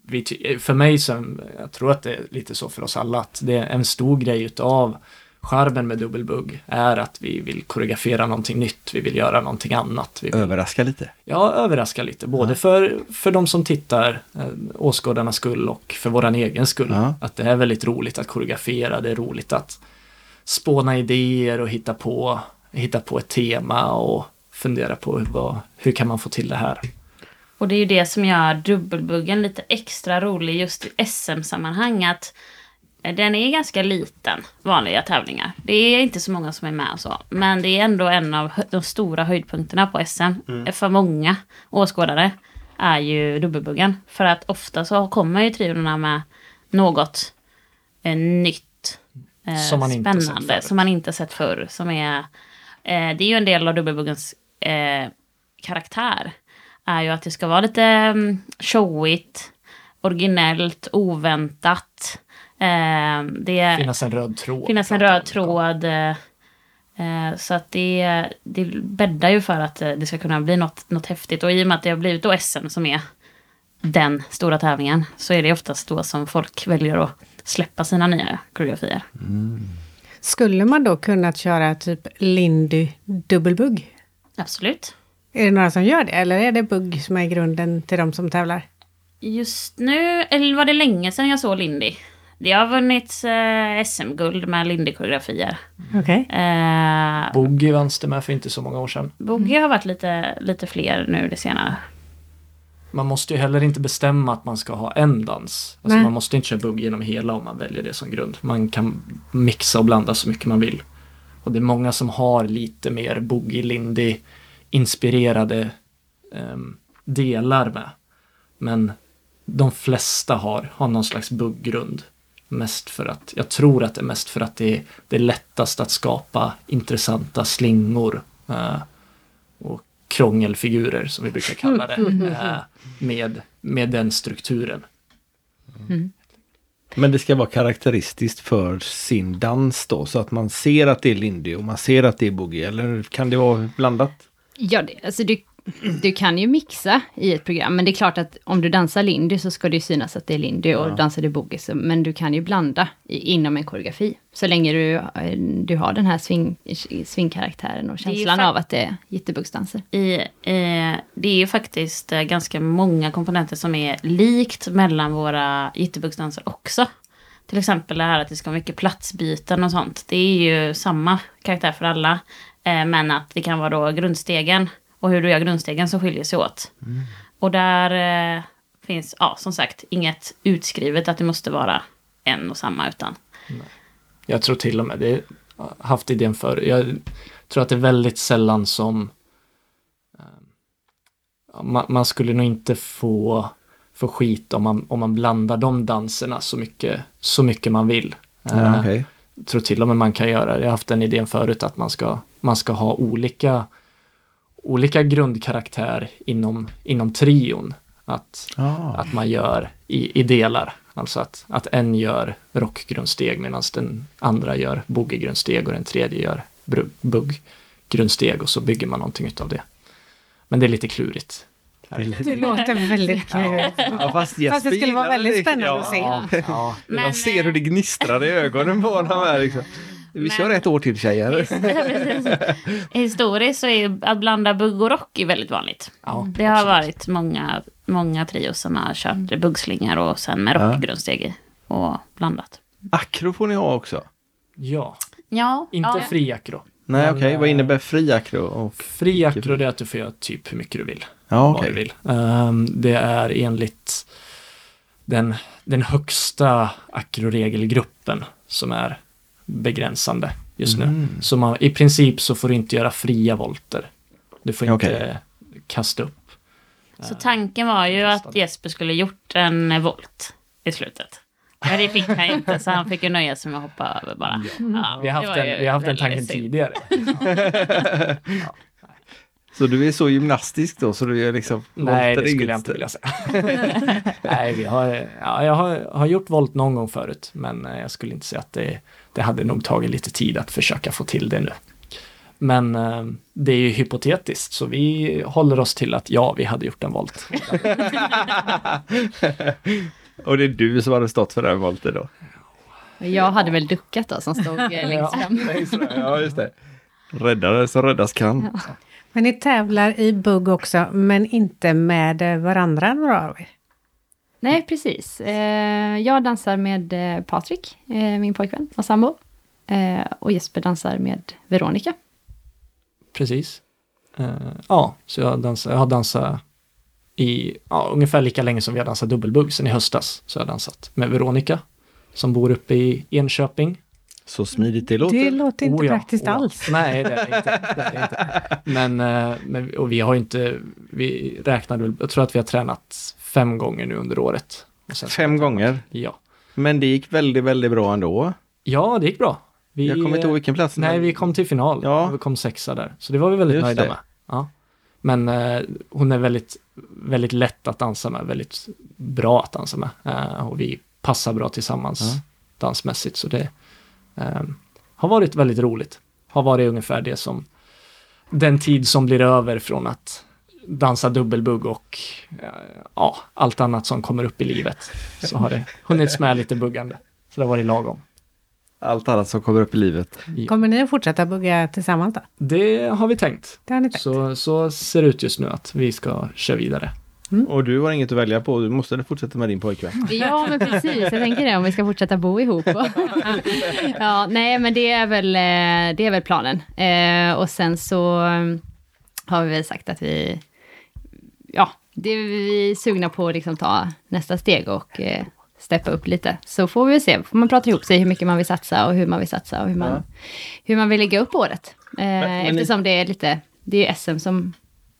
Vi, för mig, som, jag tror att det är lite så för oss alla, att det är en stor grej utav charmen med dubbelbugg är att vi vill koreografera någonting nytt, vi vill göra någonting annat. Vi vill, Överraska lite. ja, överraska lite, både för, för de som tittar, eh, åskådarnas skull och för våran egen skull. Ja. Att det är väldigt roligt att koreografera, det är roligt att spåna idéer och hitta på, hitta på ett tema och fundera på vad, hur kan man få till det här. Och det är ju det som gör dubbelbuggen lite extra rolig just i SM-sammanhang. Att den är ganska liten, vanliga tävlingar. Det är inte så många som är med och så. Men det är ändå en av de stora höjdpunkterna på SM. Mm. För många åskådare är ju dubbelbuggen. För att ofta så kommer ju triorna med något eh, nytt. Eh, Som man inte sett spännande, förut. som man inte sett förr. Som är, eh, det är ju en del av dubbelbuggens eh, karaktär är ju att det ska vara lite mm, showigt, originellt, oväntat. Eh, det Finnas en röd tråd. finnas en röd tråd. eh, eh, så att det, det bäddar ju för att eh, det ska kunna bli något, något häftigt. Och i och med att det har blivit då SM som är den stora tävlingen så är det oftast då som folk väljer att släppa sina nya koreografier. Skulle man då kunnat köra typ Lindy dubbelbugg? Absolut. Är det några som gör det? Eller är det bugg som är grunden till de som tävlar? Just nu, eller var det länge sedan jag såg Lindy? Det har vunnits eh, SM-guld med Lindy-koreografier. Okej. Eh, Boogie vanns det med för inte så många år sedan. Boogie har varit lite, lite fler nu det senare. Man måste ju heller inte bestämma att man ska ha en dans. Alltså Nej. man måste inte köra boogie genom hela om man väljer det som grund. Man kan mixa och blanda så mycket man vill. Och det är många som har lite mer boogie-lindy inspirerade ehm, delar med. Men de flesta har, har någon slags bugggrund. Mest för att, jag tror att det är mest för att det är, det är lättast att skapa intressanta slingor. eh, och krångelfigurer som vi brukar kalla det. eh, med, med den strukturen. Men det ska vara karaktäristiskt för sin dans då, så att man ser att det är Lindy och man ser att det är boogie, eller kan det vara blandat? Ja, det, alltså du, du kan ju mixa i ett program, men det är klart att om du dansar Lindy så ska det ju synas att det är Lindy och dansar du boogie, men du kan ju blanda i, inom en koreografi. Så länge du, eh, du har den här swing, swingkaraktären och känslan av att det är jättebugsdanser. I, eh, det är ju faktiskt eh, ganska många komponenter som är likt mellan våra jitterbugsdanser också. Till exempel det här att det ska vara mycket platsbyten och sånt. Det är ju samma karaktär för alla. Eh, men att det kan vara då grundstegen och hur du gör grundstegen som skiljer sig åt. Och där eh, finns, ja som sagt, inget utskrivet att det måste vara en och samma utan Jag tror till och med det. Jag har haft idén för. Jag tror att det är väldigt sällan som eh, man, man skulle nog inte få, få skit om man, om man blandar de danserna så mycket, så mycket man vill. Eh, okej. tror till och med man kan göra, jag har haft den idén förut att man ska, man ska ha olika, olika grundkaraktär inom, inom trion. Att, Ah. att man gör i, i delar. Alltså att, att en gör rockgrundsteg medan den andra gör boogiegrundsteg och den tredje gör bugggrundsteg och så bygger man någonting utav det. Men det är lite klurigt. Det låter väldigt kul. Ja, fast, Fast det skulle vara väldigt spännande ja. att se. Ja, Men, Man ser hur det gnistrar i ögonen på honom här liksom. Vi kör ett år till tjejer. Historiskt så är ju att blanda bugg och rock är väldigt vanligt. Ja, Det har absolut. varit många, många trios som har kört buggslingor och sen med rockgrundsteg i och blandat. Akro får ni ha också. Ja, Ja, inte ja. fri akro. Nej okej, vad eh, innebär fri akro? Och... Fri akro det är att du får göra typ hur mycket du vill. Ja okej. du vill. Ehm, det är enligt den, den högsta akroregelgruppen som är begränsande just nu. Mm. Så man, i princip så får du inte göra fria volter. Du får inte Okej. kasta upp. Så tanken var ju att Jesper skulle gjort en eh, volt i slutet. Men det fick han inte, så han fick ju nöja sig med att hoppa över bara. Ja, Vi har haft, en, vi har haft den tanken synd. tidigare. Så du är så gymnastisk då så du gör liksom... Nej, det skulle jag inte vilja säga. Nej, vi har, ja, jag har, har gjort volt någon gång förut, men eh, jag skulle inte säga att det, det hade nog tagit lite tid att försöka få till det nu. Men eh, det är ju hypotetiskt, så vi håller oss till att ja, vi hade gjort en volt. Och det är du som hade stått för den volten då? Jag hade väl duckat då, som stod eh, längst fram. Ja, just det. Räddare som räddas kan. Men ni tävlar i bugg också, men inte med varandra några av er? Nej, precis. Eh, jag dansar med eh, Patrik, eh, min pojkvän och sambo. Och Jesper dansar med Veronica. Precis. Ja, så jag, dansar, jag har dansat i ja, ungefär lika länge som vi har dansat dubbelbugg, sen i höstas. Så jag har dansat med Veronica, som bor uppe i Enköping. Så smidigt det låter. Det låter inte Oh ja, praktiskt oh alls. Nej, det är det inte. Det är det inte. Men, men och vi har inte, vi räknade jag tror att vi har tränat fem gånger nu under året. Fem gånger. Ja. Men det gick väldigt, väldigt bra ändå. Ja, det gick bra. Vi, Jag kommer inte ihåg vilken plats. Nej, vi kom till final. Ja. Vi kom sexa där. Så det var vi väldigt Just nöjda det. med. Ja. Men eh, hon är väldigt, väldigt lätt att dansa med, väldigt bra att dansa med. Eh, och vi passar bra tillsammans Ja. dansmässigt. Så det eh, har varit väldigt roligt. Har varit ungefär det som den tid som blir över från att dansa dubbelbugg och eh, ja, allt annat som kommer upp i livet. Så har det hunnits med lite buggande. Så det har varit lagom. Allt annat som kommer upp i livet. Kommer ni att fortsätta bugga tillsammans då? Det har vi tänkt. Det har ni tänkt. Så, så ser det ut just nu att vi ska köra vidare. Och du har inget att välja på. Du måste fortsätta med din pojkvän. Ja, men precis. Jag tänker det, om vi ska fortsätta bo ihop. ja, nej, men det är väl, eh, det är väl planen. Eh, och sen så har vi väl sagt att vi, ja, det är vi sugna på att liksom ta nästa steg och eh, steppa upp lite. Så får vi se, får man prata ihop sig hur mycket man vill satsa och hur man vill satsa och hur man, Ja. hur man vill lägga upp året. Eh, men ni- eftersom det är lite, det är SM som,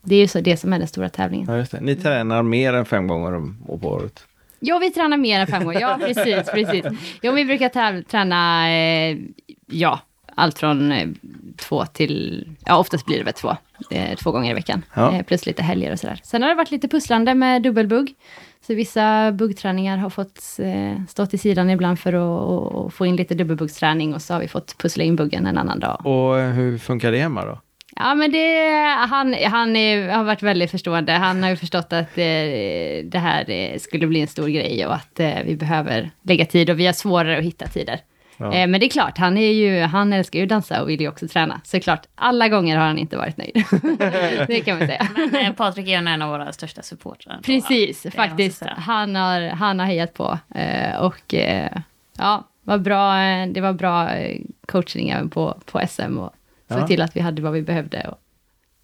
det är ju så det som är den stora tävlingen. Ja, just det. Ni tränar mer än fem gånger om om året. Ja, vi tränar mer än fem gånger. Ja, precis, precis. Jo, vi brukar träna, eh, ja, allt från eh, två till, ja, oftast blir det väl två, eh, två gånger i veckan. Ja. Eh, plus lite helger och sådär. Sen har det varit lite pusslande med dubbelbugg. Så vissa buggträningar har fått eh, stå till sidan ibland för att och, få in lite dubbelbuggsträning och så har vi fått pussla in buggen en annan dag. Och hur funkar det hemma då? Ja, men det, han, han är, har varit väldigt förstående. Han har ju förstått att eh, det här skulle bli en stor grej och att eh, vi behöver lägga tid och vi har svårare att hitta tider. Ja. Eh, men det är klart, han, är ju, han älskar ju att dansa och vill ju också träna. Så det är klart, alla gånger har han inte varit nöjd. det kan man säga. Men eh, Patrik är en av våra största supportrar. Precis, faktiskt. Han har, han har hejat på. Eh, och ja, var bra, det var bra coachning även på, på SM. Och såg Ja. till att vi hade vad vi behövde. Och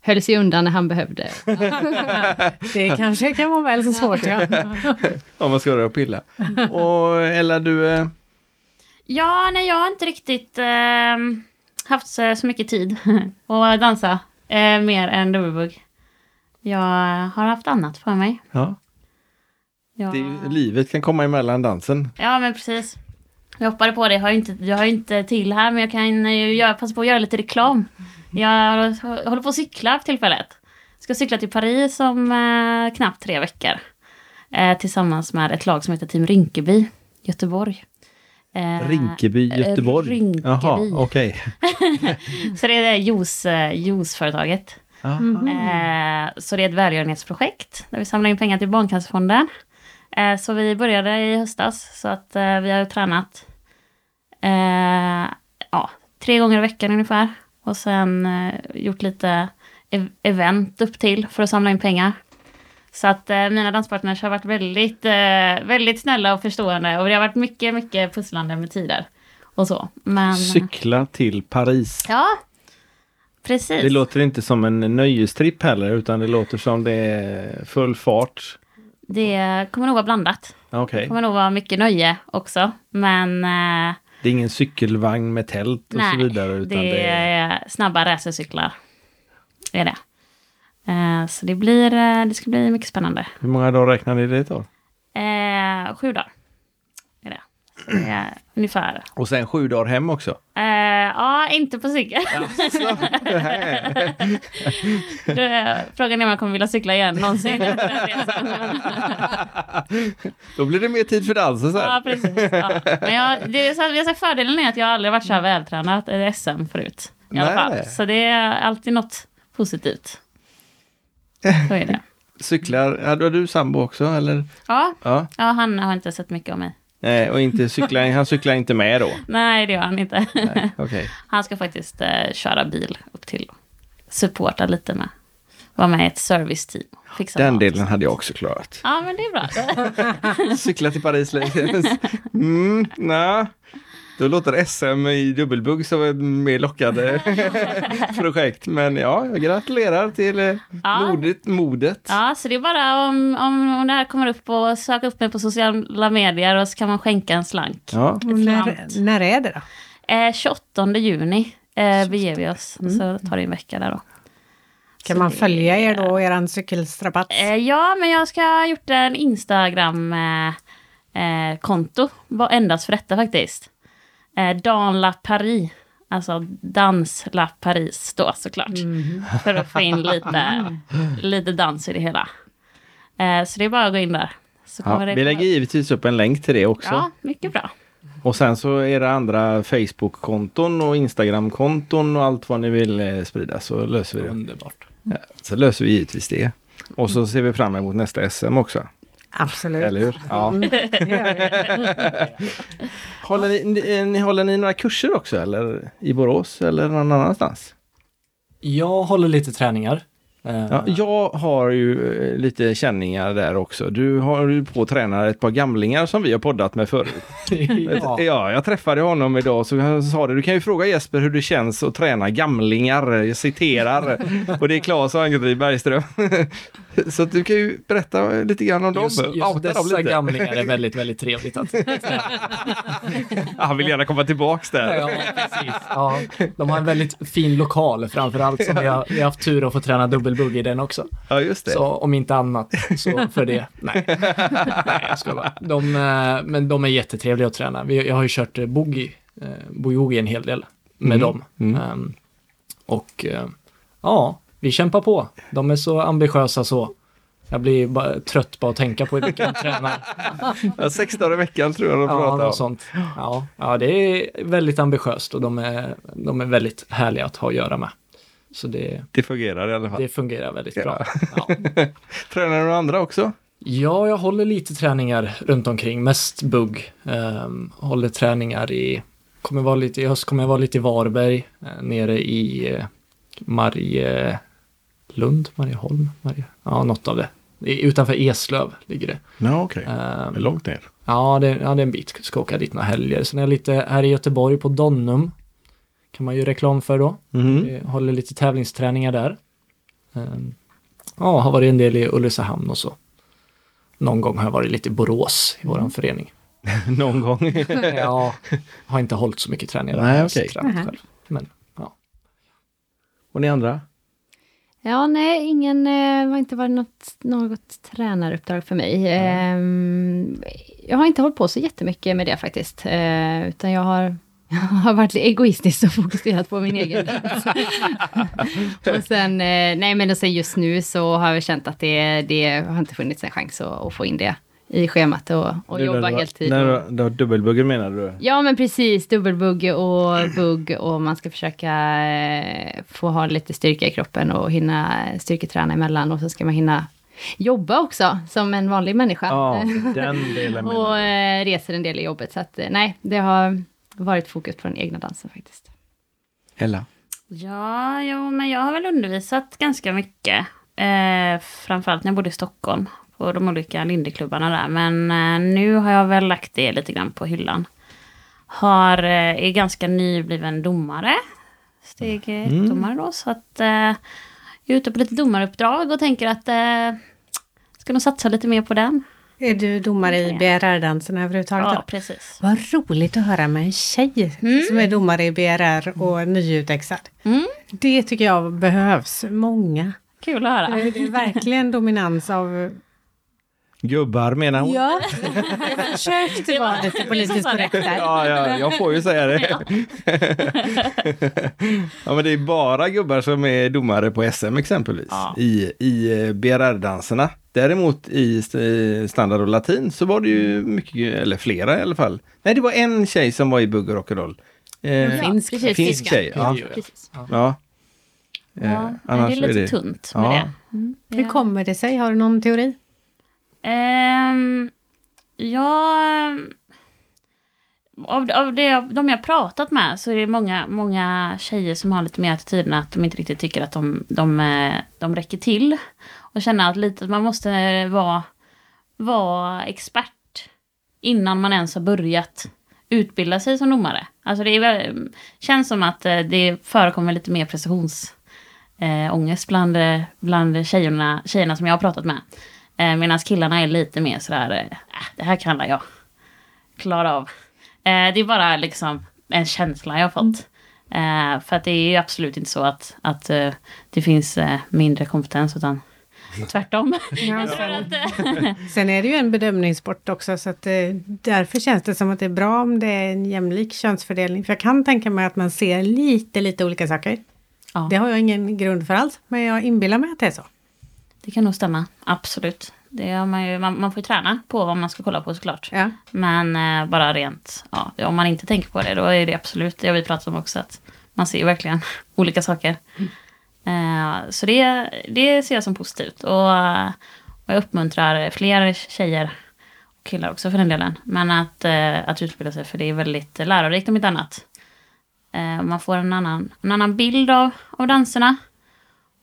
höll sig undan när han behövde. Det kanske kan vara väl så svårt. Ja. Om man ska röra och pilla. Och Ella, du... Ja, nej, jag har inte riktigt eh, haft så, så mycket tid att dansa eh, mer än dubbelbugg. Jag har haft annat för mig. Ja, Jag... det, livet kan komma emellan dansen. Ja, men precis. Jag hoppade på det. Jag har ju inte, jag har inte till här, men jag kan ju göra, passa på att göra lite reklam. Jag håller på att cykla för tillfället. Ska cykla till Paris om eh, knappt tre veckor. Eh, tillsammans med ett lag som heter Team Rinkeby, Göteborg. Eh, Rinkeby, Göteborg. Rinkeby. Jaha, okej. Så det är juice, eh, juiceföretaget. Eh, så det är ett välgörenhetsprojekt där vi samlar in pengar till Barncancerfonden. Eh, så vi började i höstas så att eh, vi har tränat eh, ja, tre gånger i veckan ungefär. Och sen eh, gjort lite ev- event upp till för att samla in pengar. Så att eh, mina danspartners har varit väldigt, eh, väldigt snälla och förstående. Och det har varit mycket, mycket pusslande med tider. Och så. Men... Cykla till Paris. Ja, precis. Det låter inte som en nöjestripp heller utan det låter som det är full fart. Det kommer nog vara blandat. Okej. Det kommer nog vara mycket nöje också. Men eh, Det är ingen cykelvagn med tält och nej, så vidare. Utan det, det är... är snabba racercyklar. Det är det. Eh, så det, blir, eh, det ska bli mycket spännande. Hur många dagar räknar ni det tar? Eh, sju dagar. Är det. Så det är ungefär. Och sen sju dagar hem också. Eh, ja, inte på cykel. Det- Frågan är om jag kommer vilja cykla igen någonsin. Då blir det mer tid för dansen sen. Ja, precis. Ja. Men jag, det så, jag säger fördelen är att jag aldrig varit så här vältränad i SM förut. I alla Nej. fall. Så det är alltid något positivt. Så är det. Cyklar, har du sambo också eller? Ja, Ja. ja, han har inte sett mycket om mig. Nej, och inte cyklar, han cyklar inte med då? Nej, det gör han inte. Nej, okej. Han ska faktiskt eh, köra bil upp till supporta lite med. Vara med i ett serviceteam. Fixa Den delen hade jag också klarat. Ja, men det är bra. Cykla till Paris. Mm, nej. Då låter SM i dubbelbugg som ett mer lockande projekt. Men ja, jag gratulerar till eh, Ja. modet. modet. Ja, så det är bara om, om, om det här kommer upp och söka upp mig på sociala medier och så kan man skänka en slank. Ja. Och när, när är det då? Eh, 28 juni eh, beger vi oss, så tar det en vecka där då. Kan Så man det- följa er då och eran cykelstrapats? Eh, ja, men jag ska ha gjort en Instagram-konto, eh, endast för detta faktiskt. Eh, Dan La Paris, alltså Dans La Paris då såklart. För att få in lite, lite dans i det hela. Eh, så det är bara att gå in där. Så Ja, vi lägger givetvis upp en länk till det också. Ja, mycket bra. Och sen så är det andra Facebook-konton och Instagram-konton och allt vad ni vill eh, sprida så löser vi det. Underbart. Ja, så löser vi givetvis det. Och så ser vi fram emot nästa SM också. Absolut. Eller hur? Ja. Vi. Håller ni, ni, ni, håller ni några kurser också eller? I Borås eller någon annanstans? Jag håller lite träningar. Eh, Ja, jag har ju eh, lite känningar där också. Du har ju på att träna ett par gamlingar som vi har poddat med förut. ja. Ja, jag träffade honom idag så han sa det. Du kan ju fråga Jesper hur det känns att träna gamlingar. Jag citerar. Och det är Claes och Ann-Katrin Bergström. Så att du kan ju berätta lite grann om dem. Just, Outa just dem dessa lite. gamlingar är väldigt, väldigt trevligt att Han vill gärna komma tillbaks där. Ja, precis. Ja, de har en väldigt fin lokal framförallt som vi har, vi har haft tur att få träna dubbelbugg i den också. Ja, just det. Så om inte annat så för det. Nej, Nej jag ska bara. De, eh, men de är jättetrevliga att träna. Jag har ju kört eh, boogie, eh, boogie en hel del med Mm, dem. mm. Ehm, och ja, vi kämpar på. De är så ambitiösa så. Jag blir bara trött bara att tänka på hur mycket de tränar. Ja, sex dagar i veckan tror jag de Ja, pratar om. något sånt. Ja, ja, det är väldigt ambitiöst och de är, de är väldigt härliga att ha att göra med. Så det, Det fungerar i alla fall. det fungerar väldigt Ja. bra. Ja. Tränar du andra också? ja, jag håller lite träningar runt omkring, mest bugg. Um, håller träningar i, kommer vara lite, i höst kommer jag vara lite i Varberg, eh, nere i uh, Marielund, Marieholm, Marie, ja något av det. Utanför Eslöv ligger det. Ja, okej. Ehm, långt ner. Ja det, ja, det är en bit. Ska åka dit några helger. Sen är jag lite här i Göteborg på Donnum. Kan man ju reklam för då. Vi håller lite tävlingsträningar där. Ehm, Ja, har varit en del i Ulricehamn och så. Någon gång har jag varit lite i Borås i våran förening. Någon gång. Ja, har inte hållit så mycket träningar. Nej, okej. själv. Men ja. Och ni andra? Ja, nej, ingen, eh, har inte varit något, något tränaruppdrag för mig. Ehm, jag har inte hållit på så jättemycket med det faktiskt. Eh, utan jag har, jag har varit egoistisk och fokuserat på min egen dans. och sen, eh, nej men och sen just nu så har jag känt att det, det har inte funnits en chans att, att få in det i schemat och, och jobba heltid. När du, du har dubbelbuggen menar du? Ja men precis, dubbelbugg och bugg och man ska försöka eh, få ha lite styrka i kroppen och hinna styrketräna emellan och så ska man hinna jobba också som en vanlig människa. Ja, den delen och eh, reser en del i jobbet så att eh, nej, det har varit fokus på den egna dansen faktiskt. Ella? Ja, jo, men jag har väl undervisat ganska mycket. Eh, framförallt när jag bodde i Stockholm. På de olika lindyklubbarna där. Men eh, nu har jag väl lagt det lite grann på hyllan. Har, eh, är ganska nybliven domare. Steg ett domare då. Så att eh, jag är ute på lite domaruppdrag och tänker att eh, ska nog satsa lite mer på den. Är du domare i BRR-dansen överhuvudtaget? Ja, precis. Vad roligt att höra med en tjej som är domare i BRR och nyutexad. Mm. Det tycker jag behövs. Många. Kul att höra. Det är verkligen dominans av... Gubbar menar hon? Ja, jag försökte vara lite politiskt korrekt där. Ja, ja, jag får ju säga det. ja, men det är bara gubbar som är domare på SM exempelvis. Ja. I, i eh, BRR-danserna. Däremot i st- standard och latin så var det ju mycket, eller flera i alla fall. Nej, det var en tjej som var i bugg och rock'n'roll. Eh, Finsk. precis, finsk tjej. Ja. Ja. Eh, Ja, det är lite det- tunt med Ja. det. Mm, Hur ja. kommer det sig? Har du någon teori? Um, ja, av, av det, de jag pratat med så är det många, många tjejer som har lite mer attityden att de inte riktigt tycker att de, de, eh, de räcker till. Och känner att lite att man måste vara, vara expert innan man ens har börjat utbilda sig som domare. Alltså det är, känns som att eh, det förekommer lite mer prestationsångest eh, bland, bland tjejerna, tjejerna som jag har pratat med. Eh, Medan killarna är lite mer sådär, eh, äh, det här kan jag klara av. Eh, det är bara liksom en känsla jag har fått. Eh, för att det är ju absolut inte så att, att eh, det finns eh, mindre kompetens, utan tvärtom. jag tror att, eh, Sen är det ju en bedömningssport också så att eh, därför känns det som att det är bra om det är en jämlik könsfördelning. För jag kan tänka mig att man ser lite, lite olika saker. ja, Det har jag ingen grund för alls, men jag inbillar mig att det är så. Det kan nog stämma, absolut. Det har man, ju, man, man får ju träna på vad man ska kolla på såklart. Ja. Men eh, bara rent, ja, om man inte tänker på det, då är det absolut, det har vi pratat om också, att man ser ju verkligen olika saker. Eh, så det, det ser jag som positivt. Och, och jag uppmuntrar fler tjejer och killar också för den delen. Men att, eh, att utbilda sig, för det är väldigt lärorikt om inte annat. Eh, man får en annan, en annan bild av, av danserna.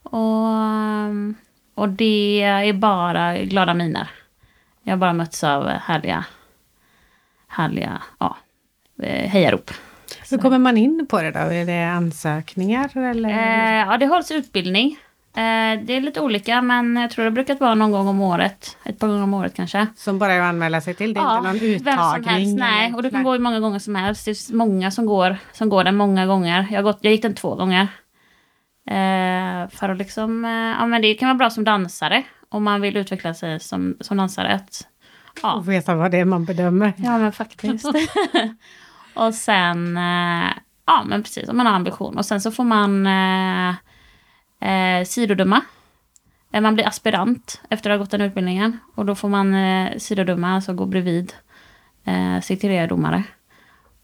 Och, ehm, och det är bara glada miner. Jag har bara mötts av härliga, härliga ja, eh, hejarop. Hur kommer man in på det då? Är det ansökningar eller? Eh, ja, det hålls utbildning. Eh, det är lite olika, men jag tror det brukar vara någon gång om året. Ett par gånger om året kanske. Som bara är att anmäla sig till? Det är inte någon uttagning? vem som helst. Nej, och du kan gå hur många gånger som helst. Det är många som går, som går den många gånger. Jag, gått, jag gick den två gånger. Eh, för att liksom, eh, ja men det kan vara bra som dansare. Om man vill utveckla sig som, som dansare. Att, ja, Och veta vad det är man bedömer. Ja, men faktiskt. och sen, eh, ja men precis, om man har ambition. Och sen så får man eh, eh, sidodöma. Eh, Man blir aspirant efter att ha gått den utbildningen. Och då får man eh, sidodöma, alltså gå bredvid eh, sekreterardomare.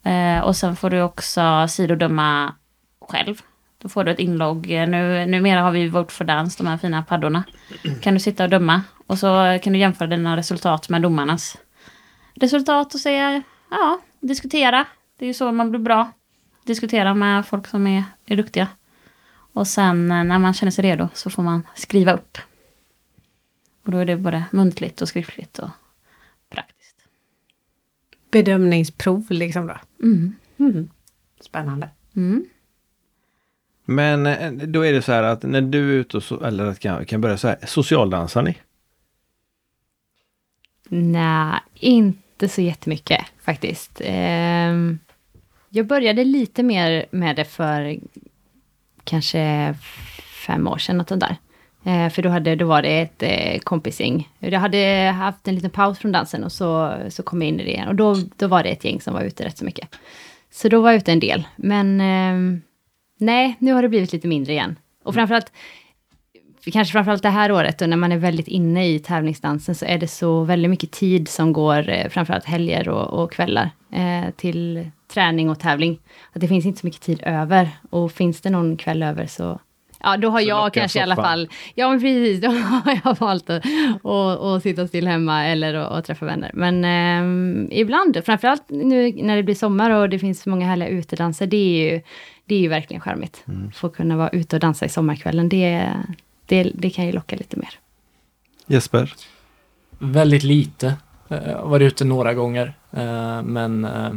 Eh, och sen får du också sidodöma själv. Då får du ett inlogg. Nu, numera har vi Vote for Dance, de här fina paddorna. Kan du sitta och döma. Och så kan du jämföra dina resultat med domarnas resultat och säga, ja, diskutera. Det är ju så man blir bra. Diskutera med folk som är, är duktiga. Och sen eh, när man känner sig redo så får man skriva upp. Och då är det både muntligt och skriftligt och praktiskt. Bedömningsprov liksom då. Mm. Mm. Spännande. Mm. Men eh, då är det så här att när du är ute och, så, eller kan, kan börja så här, socialdansar ni? Nej, inte så jättemycket faktiskt. Ehm, jag började lite mer med det för kanske fem år sedan, något sånt där. Eh, för då, hade, då var det ett kompising. kompisgäng. Jag hade haft en liten paus från dansen och så, så kom jag in i det igen. Och då, då var det ett gäng som var ute rätt så mycket. Så då var jag ute en del. Men ehm, nej, nu har det blivit lite mindre igen. Och framförallt, kanske framförallt det här året och när man är väldigt inne i tävlingsdansen så är det så väldigt mycket tid som går, eh, framförallt helger och, och kvällar, eh, till träning och tävling. Att det finns inte så mycket tid över. Och finns det någon kväll över så, Ja, då har Så jag kanske i alla fall, ja men precis, då har jag valt att, att, att sitta still hemma eller att, att träffa vänner. Men eh, ibland, framförallt nu när det blir sommar och det finns många härliga utedanser, det är ju, det är ju verkligen charmigt. Mm. Få kunna vara ute och dansa i sommarkvällen, det, det, det kan ju locka lite mer. Jesper? Väldigt lite. Eh, Jag har varit ute några gånger. eh, Men eh,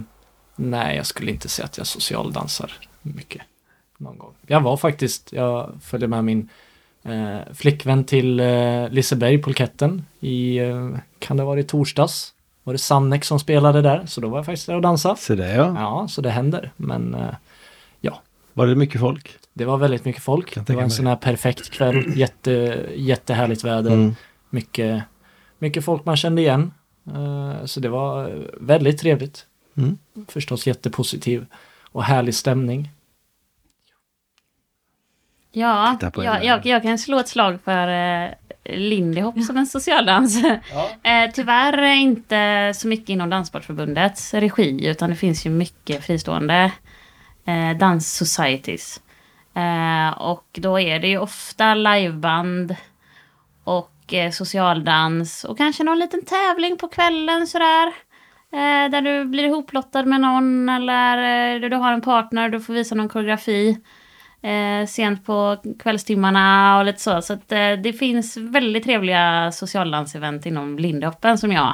nej, jag skulle inte säga att jag socialdansar mycket. Någon gång. Jag var faktiskt, jag följde med min eh, flickvän till eh, Liseberg, Polketten i, eh, kan det ha varit torsdags? Var det Sannek som spelade där? Så då var jag faktiskt där och dansade. Så det ja. Ja, så det händer. Men eh, Var det mycket folk? det var väldigt mycket folk. Det var en sån här perfekt kväll. Jätte, jättehärligt väder. Mm. Mycket, mycket folk man kände igen. Eh, Så det var väldigt trevligt. Mm. Förstås jättepositiv och härlig stämning. Ja, jag, jag, jag kan slå ett slag för eh, Lindy Hop som en socialdans. eh, tyvärr inte så mycket inom Danssportförbundets regi, utan det finns ju mycket fristående eh, danssocieties. Eh, och då är det ju ofta liveband och eh, socialdans och kanske någon liten tävling på kvällen sådär. Eh, där du blir ihoplottad med någon eller eh, du har en partner, och du får visa någon koreografi eh, sent på kvällstimmarna och lite så. Så att, eh, det finns väldigt trevliga socialdansevent inom Lindehoppen som jag,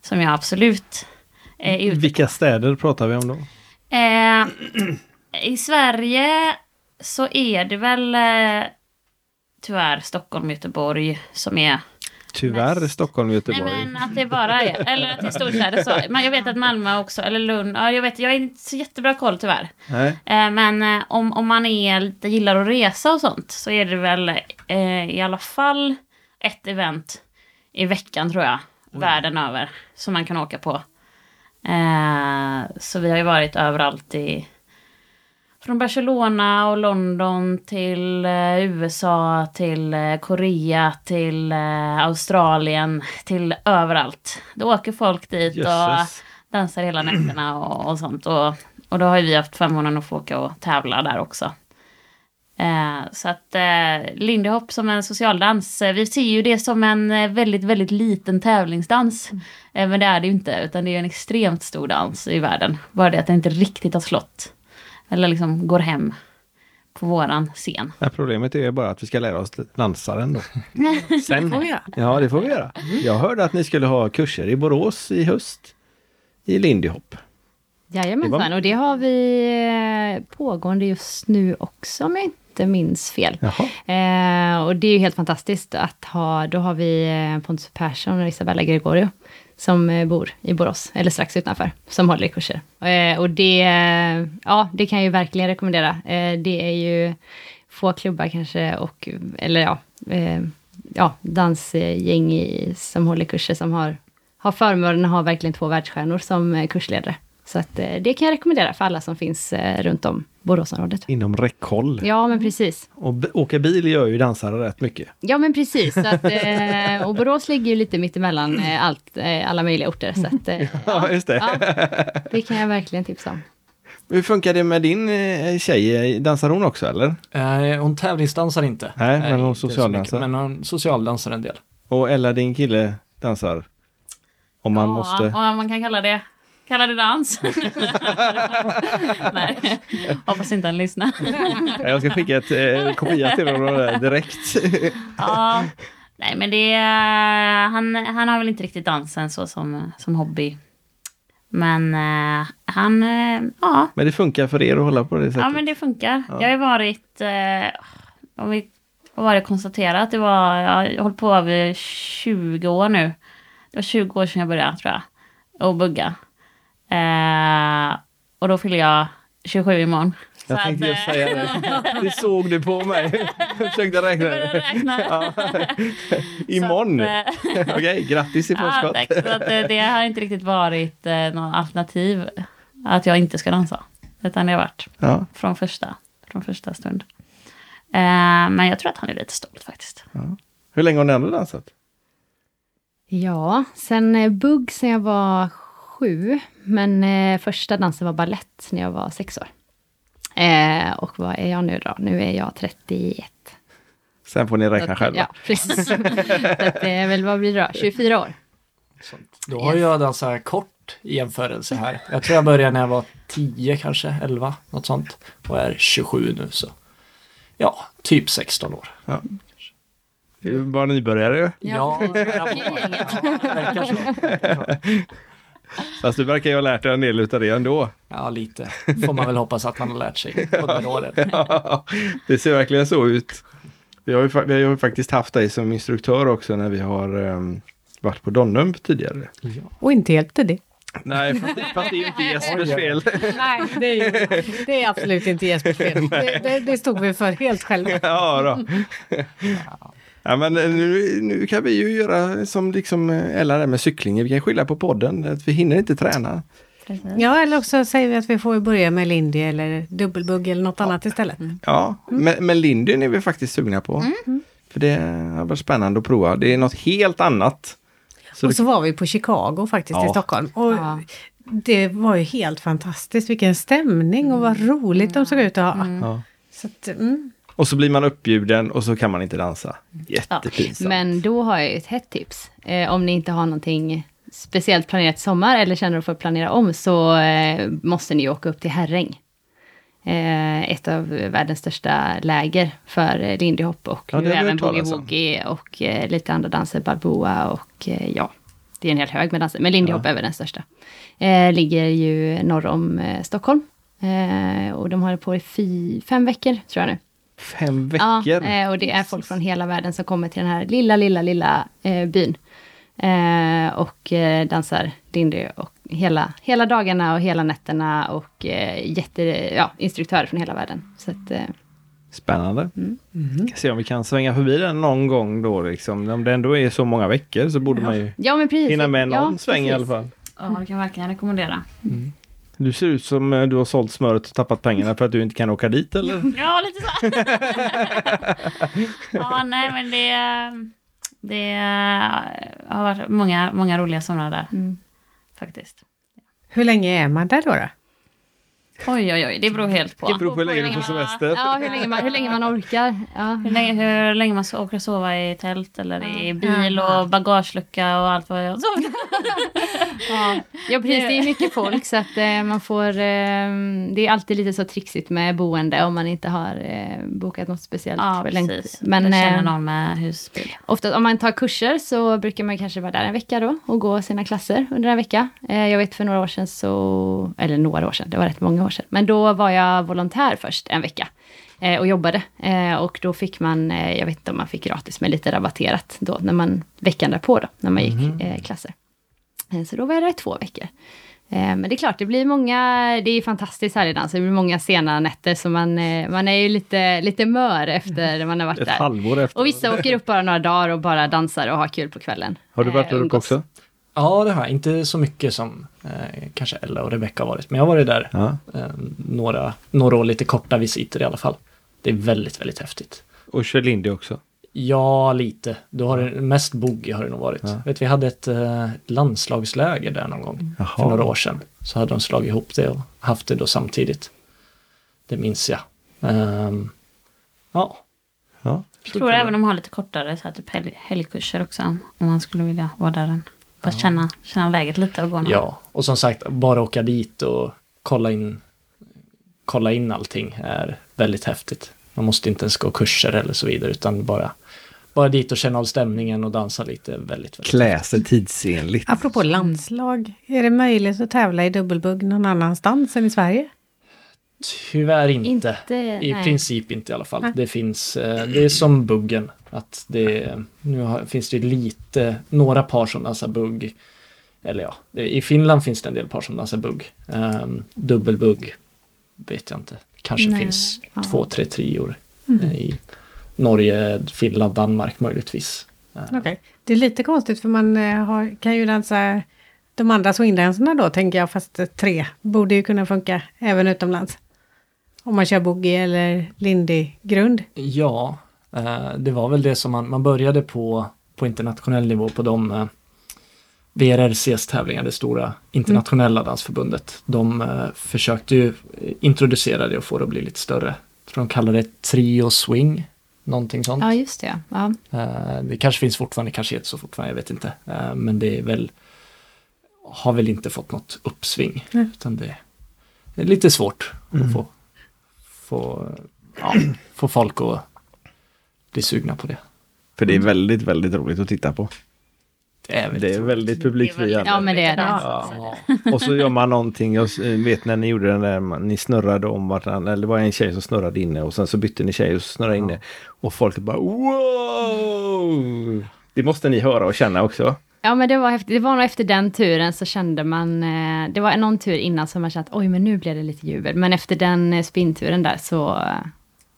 som jag absolut är ute Vilka städer pratar vi om då? Eh, I Sverige så är det väl eh, tyvärr Stockholm, Göteborg som är... Tyvärr Mest. Stockholm, Nej Göteborg. men att det bara är, eller att det är storstäder så. Men jag vet att Malmö också, eller Lund, ja jag vet, jag har inte så jättebra koll tyvärr. Nej. Eh, men eh, om, om man är lite, gillar att resa och sånt så är det väl eh, i alla fall ett event i veckan tror jag, världen över, som man kan åka på. Eh, så vi har ju varit överallt i från Barcelona och London till eh, USA, till eh, Korea, till eh, Australien, till överallt. Då åker folk dit och Jösses. dansar hela nätterna och, och sånt. Och, och då har ju vi haft förmånen att få åka och tävla där också. Eh, så att eh, Lindy Hop som en socialdans, eh, vi ser ju det som en eh, väldigt, väldigt liten tävlingsdans. Eh, men det är det ju inte, utan det är en extremt stor dans i världen. Bara det att den inte riktigt har slått. Eller liksom går hem på våran scen. Nej, problemet är ju bara att vi ska lära oss dansa den då. Sen. Får vi göra. Ja, det får vi göra. Jag hörde att ni skulle ha kurser i Borås i höst. I Lindy Hop. Jajamensan, Det var- och det har vi pågående just nu också om jag inte minns fel. Eh, och det är ju helt fantastiskt att ha, då har vi eh, Pontus Persson och Isabella Gregorio som eh, bor i Borås, eller strax utanför, som håller i kurser. Eh, och det, eh, ja, det kan jag ju verkligen rekommendera. Eh, det är ju få klubbar kanske, och, eller ja, ja dansgäng i, som håller kurser som har, har förmånen att ha verkligen två världsstjärnor som kursledare. Så att, eh, det kan jag rekommendera för alla som finns eh, runt om Boråsområdet. Inom räckhåll. Ja, men precis. Och åka bil gör ju dansare rätt mycket. Ja men precis, så att, eh, och Borås ligger ju lite mittemellan allt, alla möjliga orter. Så att, Ja, just det. ja, det kan jag verkligen tipsa om. Hur funkar det med din tjej? Dansar hon också eller? Eh, hon tävlingsdansar inte. Nej, men hon socialdansar. Men hon socialdansar en del. Och Ella, din kille, dansar? Om man ja, måste. och man kan kalla det, kalla det dans. Nej, hoppas inte han lyssnar. Jag ska skicka ett eh, kopia till honom där direkt. ja, nej men det är, han, han har väl inte riktigt dansen så som, som hobby. Men eh, han, eh, ja, Men det funkar för er att hålla på det sättet? ja men det funkar. Ja. Jag har varit, eh, om vi vad var det konstaterat, det var, jag har hållit på över 20 år nu. Det var 20 år sedan jag började tror jag, och bugga. Eh, och då fyller jag 27 imorgon. Jag Så tänkte att, just eh, säga det. Det såg du på mig. Jag försökte räkna. Jag räkna. Ja. Imorgon. Eh, Okej, grattis i Ja, förskott. tack. Så att det, det har inte riktigt varit eh, något alternativ att jag inte ska dansa. Utan det har varit Ja. från första, från första stund. Eh, men jag tror att han är lite stolt faktiskt. Hur länge har ni ändå dansat? Ja, sen eh, bugg sen jag var sju, men eh, första dansen var ballett när jag var sex år. Eh, och vad är jag nu då? Nu är jag 31. Sen får ni räkna att- själva. Ja, precis. att det är väl, vad blir det då? 24 år. Sånt. Då har jag dansat kort i jämförelse här. Jag tror jag började när jag var 10 kanske, 11, något sånt. Och är 27 nu så. Ja, typ 16 år. Är Bara nybörjare ju. Ja, ja. Fast du verkar ju ha lärt dig en del utav det ändå. Ja, lite. Får man väl hoppas att man har lärt sig på år. det ser verkligen så ut. Vi har ju, vi har ju faktiskt haft dig som instruktör också när vi har ehm, varit på Donnum tidigare. Och inte hjälpte det. Nej, fast, fast det är ju inte Jespers fel. Nej, det är, ju, det är absolut inte Jespers fel. Det, det, det stod vi för helt själva. ja, då. ja, men eh, nu, nu kan vi ju göra som liksom eh, Ella där med cyklingen. Vi kan skylla på podden. Att vi hinner inte träna. Precis. Ja, eller också säger vi att vi får börja med Lindy eller dubbelbugg eller något annat istället. Ja, men, men Lindyn är vi faktiskt sugna på. För det har varit spännande att prova. Det är något helt annat. Så och det, så var vi på Chicago faktiskt Ja. i Stockholm. Och Ja. Det var ju helt fantastiskt. Vilken stämning och vad roligt de såg ut att ha. ja. Så att, mm. Och så blir man uppbjuden och så kan man inte dansa. Jättepinsamt. Men då har jag ett hett tips. Eh, om ni inte har någonting speciellt planerat sommar eller känner att få planera om så eh, måste ni åka upp till Herräng. Eh, ett av världens största läger för eh, lindy hop och Ja, nu har även boogie-woogie och eh, lite andra danser, balboa och eh, ja, det är en hel hög med danser, men lindy hop är väl den största. Eh, ligger ju norr om Stockholm. Och de håller på i fem veckor tror jag nu. Fem veckor. Ja, eh, och det är folk från hela världen som kommer till den här lilla, lilla, lilla eh, byn. Eh, och eh, dansar dindy och hela, hela dagarna och hela nätterna och eh, jätte, ja, instruktörer från hela världen. Så att, eh, Spännande. Mm. Ska se om vi kan svänga förbi den någon gång då liksom. Om det ändå är så många veckor så borde man ju ja, men precis. hinna med någon ja, sväng i alla precis. fall. Ja, det kan jag verkligen rekommendera. Du ser ut som eh, du har sålt smöret och tappat pengarna för att du inte kan åka dit eller? Ja, lite så. ja, nej men det, det har varit många, många roliga somrar där. Mm. Faktiskt. Hur länge är man där då? då? Oj, oj, oj, det beror helt på. Det beror på hur länge du på semester. Ja, hur länge man, hur länge man orkar. Ja. Hur länge, hur länge man ska åka och sova i tält eller i bil och bagagelucka och allt vad jag så. Ja, ja precis. Det är mycket folk så att eh, man får... Eh, det är alltid lite så trixigt med boende om man inte har eh, bokat något speciellt. Ja, för länge. precis. Men känner eh, någon med husbil. ofta om man tar kurser så brukar man kanske vara där en vecka då och gå sina klasser under en vecka. Jag vet för några år sedan så... Eller några år sedan, det var rätt många år sedan. Men då var jag volontär först en vecka. eh, Och jobbade. Eh, Och då fick man, eh, jag vet inte om man fick gratis, men lite rabatterat då, när man, veckan därpå då, när man gick eh, klasser. Så då var jag där i två veckor. Men det är klart, det blir många, det är fantastiskt härlig dans, det blir många sena nätter, så man, man är ju lite, lite mör efter man har varit Ett där. halvår efter. Och vissa åker upp bara några dagar och bara dansar och har kul på kvällen. Har du varit där uppe också? Ja, det har jag. Inte så mycket som eh, kanske Ella och Rebecca har varit. Men jag har varit där Ja. eh, några, några år, lite korta visiter i alla fall. Det är väldigt, väldigt häftigt. Och kör Lindy också? Ja, lite. Då har det, mest boogie har det nog varit. Ja. Vet, vi hade ett eh, landslagsläger där någon gång Jaha. för några år sedan. Så hade de slagit ihop det och haft det då samtidigt. Det minns jag. Ehm, ja, Ja. Jag tror även de har lite kortare så här, typ helg, helgkurser också. Om man skulle vilja vara där. En. Bara känna, känna läget lite och gå några. ja, och som sagt, bara åka dit och kolla in, kolla in allting är väldigt häftigt. Man måste inte ens gå kurser eller så vidare, utan bara, bara dit och känna av stämningen och dansa lite. Väldigt, väldigt Klä sig tidsenligt. Apropå landslag, är det möjligt att tävla i dubbelbugg någon annanstans än i Sverige? Tyvärr inte. Inte, I nej. princip inte i alla fall. Nej. Det finns, eh, det är som buggen. Att det, nu har, finns det lite, några par som dansar bugg. Eller ja, det, i Finland finns det en del par som dansar bugg. Um, dubbelbugg vet jag inte. Kanske Nej, finns ja. två, tre trior eh, i Norge, Finland, Danmark möjligtvis. Eh, Okej. Det är lite konstigt för man eh, har, kan ju dansa de andra swingdanserna då, tänker jag, fast tre borde ju kunna funka även utomlands. Om man kör boogie eller lindy-grund. Ja, det var väl det som man, man började på, på internationell nivå på de, eh, VRRCs tävlingar, det stora internationella dansförbundet. De eh, försökte ju introducera det och få det att bli lite större. Jag tror de kallar det trio swing, någonting sånt. Ja, just det. Ja. Eh, det kanske finns fortfarande, kanske heter så fortfarande, jag vet inte. Eh, men det är väl, har väl inte fått något uppsving. Nej. Utan det är lite svårt Mm. att få, få, ja, få folk att bli sugna på det. För det är väldigt, väldigt roligt att titta på. Det är, Det är väldigt publikfriande. ja, men det är det. Ja. Och så gör man någonting, jag vet när ni gjorde den där, ni snurrade om varandra, eller det var en tjej som snurrade inne och sen så bytte ni tjej och snurrade inne. Och folk bara wow! Det måste ni höra och känna också. Ja, men det var häftigt. Det var nog efter den turen så kände man, eh, det var någon tur innan som man kände att oj, men nu blev det lite jubel. Men efter den eh, spinturen där så, eh,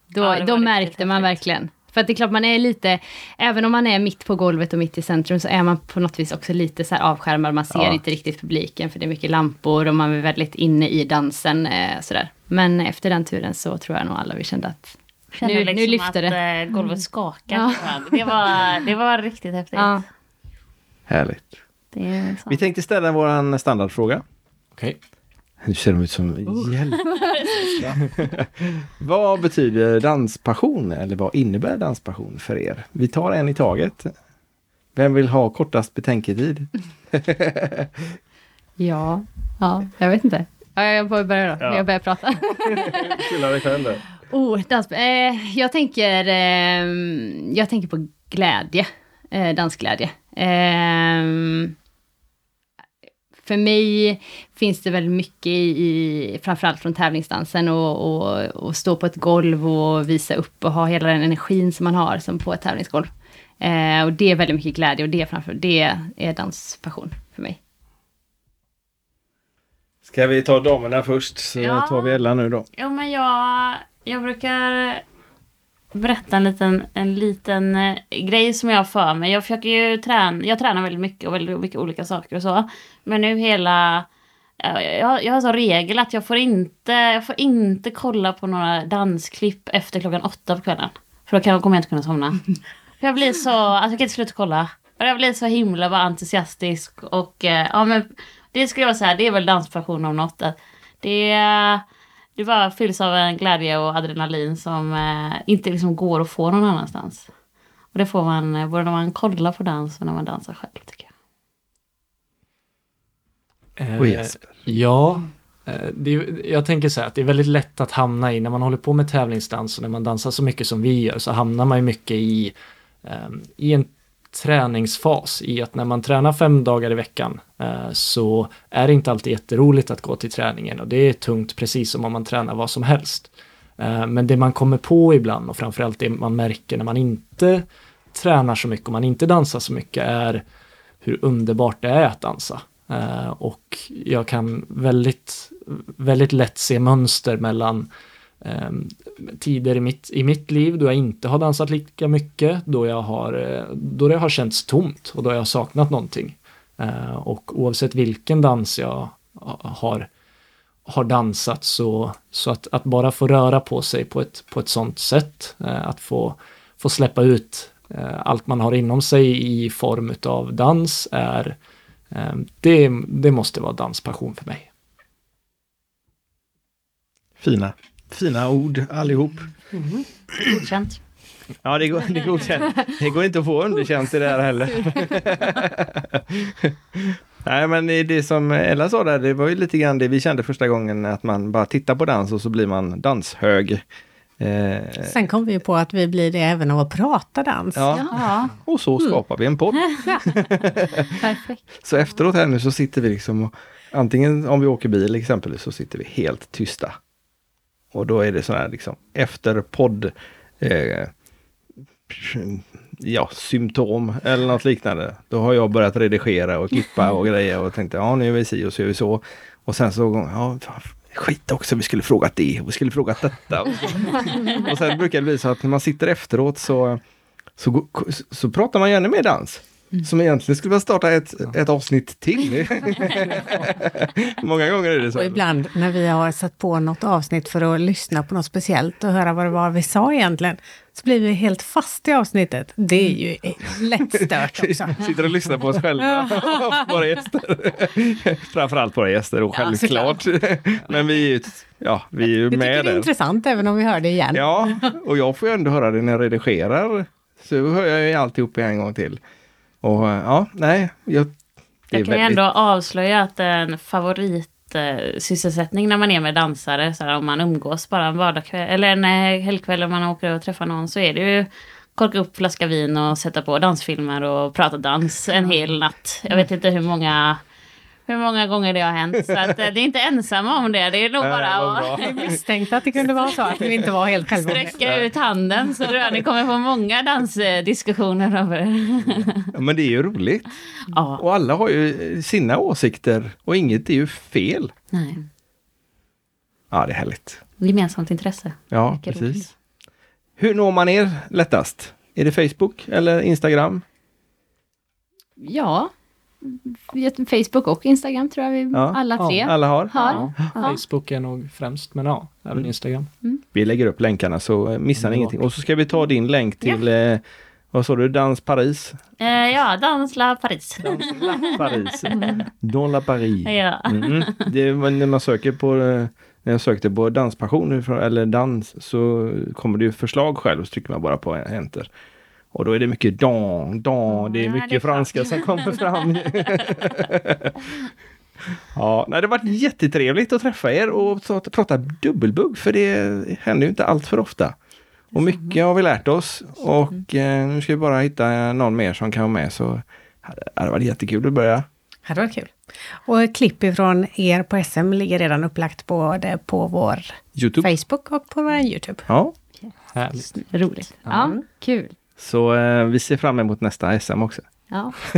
då, Ja, då märkte man häftigt. verkligen. För att det är klart, man är lite, även om man är mitt på golvet och mitt i centrum, så är man på något vis också lite så här avskärmad. Man ser Ja. inte riktigt publiken, för det är mycket lampor och man är väldigt inne i dansen. Eh, sådär. Men efter den turen så tror jag nog alla vi kände att Nu- nu liksom lyfter att det. eh, golvet skakar. Ja. Det, var, det var riktigt häftigt. ja, Härligt. Det är så. Vi tänkte ställa våran standardfråga. Okej. Nu ser de ut som hjälp. vad betyder danspassion? Eller vad innebär danspassion för er? Vi tar en i taget. Vem vill ha kortast betänketid? ja, ja, jag vet inte. Ja, jag får börja då, Ja. jag börjar prata. Skylla dig själv där. Oh, dans, eh, jag, tänker, eh, jag tänker på glädje, eh, dansglädje. Eh, för mig finns det väldigt mycket i, i framförallt från tävlingsdansen och, och, och stå på ett golv och visa upp och ha hela den energin som man har som på ett tävlingsgolv. Eh, och det är väldigt mycket glädje och det, framför, det är danspassion för mig. Ska vi ta damerna först så Ja. tar vi Ella nu då. Jo, men jag, jag brukar berätta en liten, en liten eh, grej som jag har för mig. Jag försöker ju träna, jag tränar väldigt mycket och väldigt mycket olika saker och så. Men nu hela, jag, jag, jag har som regel att jag får inte, jag får inte kolla på några dansklipp efter klockan åtta på kvällen. För då kan, kommer jag inte kunna somna. För jag blir så, alltså jag kan inte sluta kolla. Och jag blir så himla bara entusiastisk och eh, ja men det skulle jag säga, det är väl danspassion om något. Att det, det bara fylls av en glädje och adrenalin som eh, inte liksom går att få någon annanstans. Och det får man eh, både när man kollar på dans och när man dansar själv tycker jag. Eh, Och Jesper. Ja, eh, det, är- jag tänker så här att det är väldigt lätt att hamna i, när man håller på med tävlingsdans och när man dansar så mycket som vi gör, så hamnar man ju mycket i, i en träningsfas. I att när man tränar fem dagar i veckan eh, så är det inte alltid jätteroligt att gå till träningen och det är tungt precis som om man tränar vad som helst. Eh, men det man kommer på ibland och framförallt det man märker när man inte tränar så mycket och man inte dansar så mycket är hur underbart det är att dansa. Eh, och jag kan väldigt, väldigt lätt se mönster mellan Ehm, tider i mitt, i mitt liv då jag inte har dansat lika mycket, då, jag har, eh, då det har känts tomt och då jag har saknat någonting. Ehm, och oavsett vilken dans jag har, har dansat så, så att, att bara få röra på sig på ett, på ett sånt sätt, eh, att få, få släppa ut eh, allt man har inom sig i form av dans är ehm, det, det måste vara danspassion för mig. Fina. Fina ord allihop. Godkänt. Ja, det går, det, går, det går inte att få underkänt i det här heller. Nej, men det det som Ella sa där, det var ju lite grann det vi kände första gången, att man bara tittar på dans och så blir man danshög. Eh, Sen kom vi ju på att vi blir det även av att prata dans. ja, Ja. och så skapar vi en podd. Perfekt. Så efteråt här nu så sitter vi liksom och antingen om vi åker bil exempelvis så sitter vi helt tysta. Och då är det sån här liksom efter podd eh, ja, symptom eller något liknande. Då har jag börjat redigera och klippa och grejer och tänkte ja nu är vi si och så gör vi så. Och sen så, ja skit också, vi skulle frågat det och vi skulle frågat detta. Och, sen brukar det bli så att när man sitter efteråt så, så, gå- så pratar man ju ännu mer dans. Som egentligen skulle vilja starta ett, ett avsnitt till. Många gånger är det så. Och ibland när vi har satt på något avsnitt för att lyssna på något speciellt och höra vad det var vi sa egentligen, så blir vi helt fast i avsnittet. Det är ju lätt stört också. Sitter och lyssnar på oss själva och våra gäster. Framförallt våra gäster och Ja, självklart. Men vi är ju, ja, vi är ju Vi med det är där. intressant även om vi hör det igen. Ja, och jag får ju ändå höra det när jag redigerar. Så hör jag ju alltihop en gång till. Och ja, nej. Jag, Jag kan ju väldigt- ändå avslöja att en favoritsysselsättning när man är med dansare, så här, om man umgås bara en vardagskväll eller en eh, helgkväll om man åker och träffar någon, så är det ju korka upp flaska vin och sätta på dansfilmer och prata dans en hel natt. Jag vet inte hur många, hur många gånger det har hänt. Så att, eh, det är inte ensamma om det. Det är nog bara att Jag misstänkte att det kunde vara så, att vi inte var helt själva. sträcka ut handen. Så tror jag ni kommer få många dansdiskussioner över det. Ja, men det är ju roligt. Ja, Och alla har ju sina åsikter och inget är ju fel. nej. Ja, det är härligt. Gemensamt intresse. Ja, precis. roligt. Hur når man er lättast? Är det Facebook eller Instagram? Ja, Facebook och Instagram tror jag vi Ja. alla tre Alla har? har. Ja, Ja. Facebook är nog främst, men ja, även Instagram. Vi lägger upp länkarna så eh, missar ni ingenting. Och så ska vi ta din länk till, eh, vad sa du, Dans Paris? Eh, ja, Dans La Paris. Paris. Dans la Paris. Ja. Mm. Det, var när man söker på, eh, när jag sökte på danspassion eller dans så kommer det ju förslag själv och så trycker man bara på enter. Och då är det mycket dan, dan, det är Ja, mycket det är franska som kommer fram. ja, nej, det har varit jättetrevligt att träffa er och ta- prata dubbelbugg för det händer ju inte allt för ofta. Och mycket har vi lärt oss och eh, nu ska vi bara hitta någon mer som kan vara med så det hade varit jättekul att börja. Det hade varit kul. Och klipp ifrån er på SM ligger redan upplagt både på vår Youtube. Facebook och på vår Youtube. Ja, Härligt. Roligt. Ja, kul. Så eh, vi ser fram emot nästa SM också. Ja.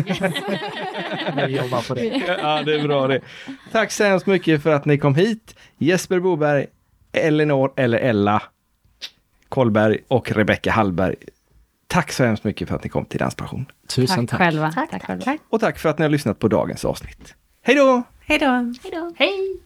Vi jobbar på det. ja, det är bra det. Tack så hemskt mycket för att ni kom hit. Jesper Boberg, Elinor eller Ella Kolberg och Rebecka Hallberg. Tack så hemskt mycket för att ni kom till Danspassion. Tusen Tack tack. själva. Tack, Tack tack. själva. Och tack för att ni har lyssnat på dagens avsnitt. Hej då! Hej då! Hej!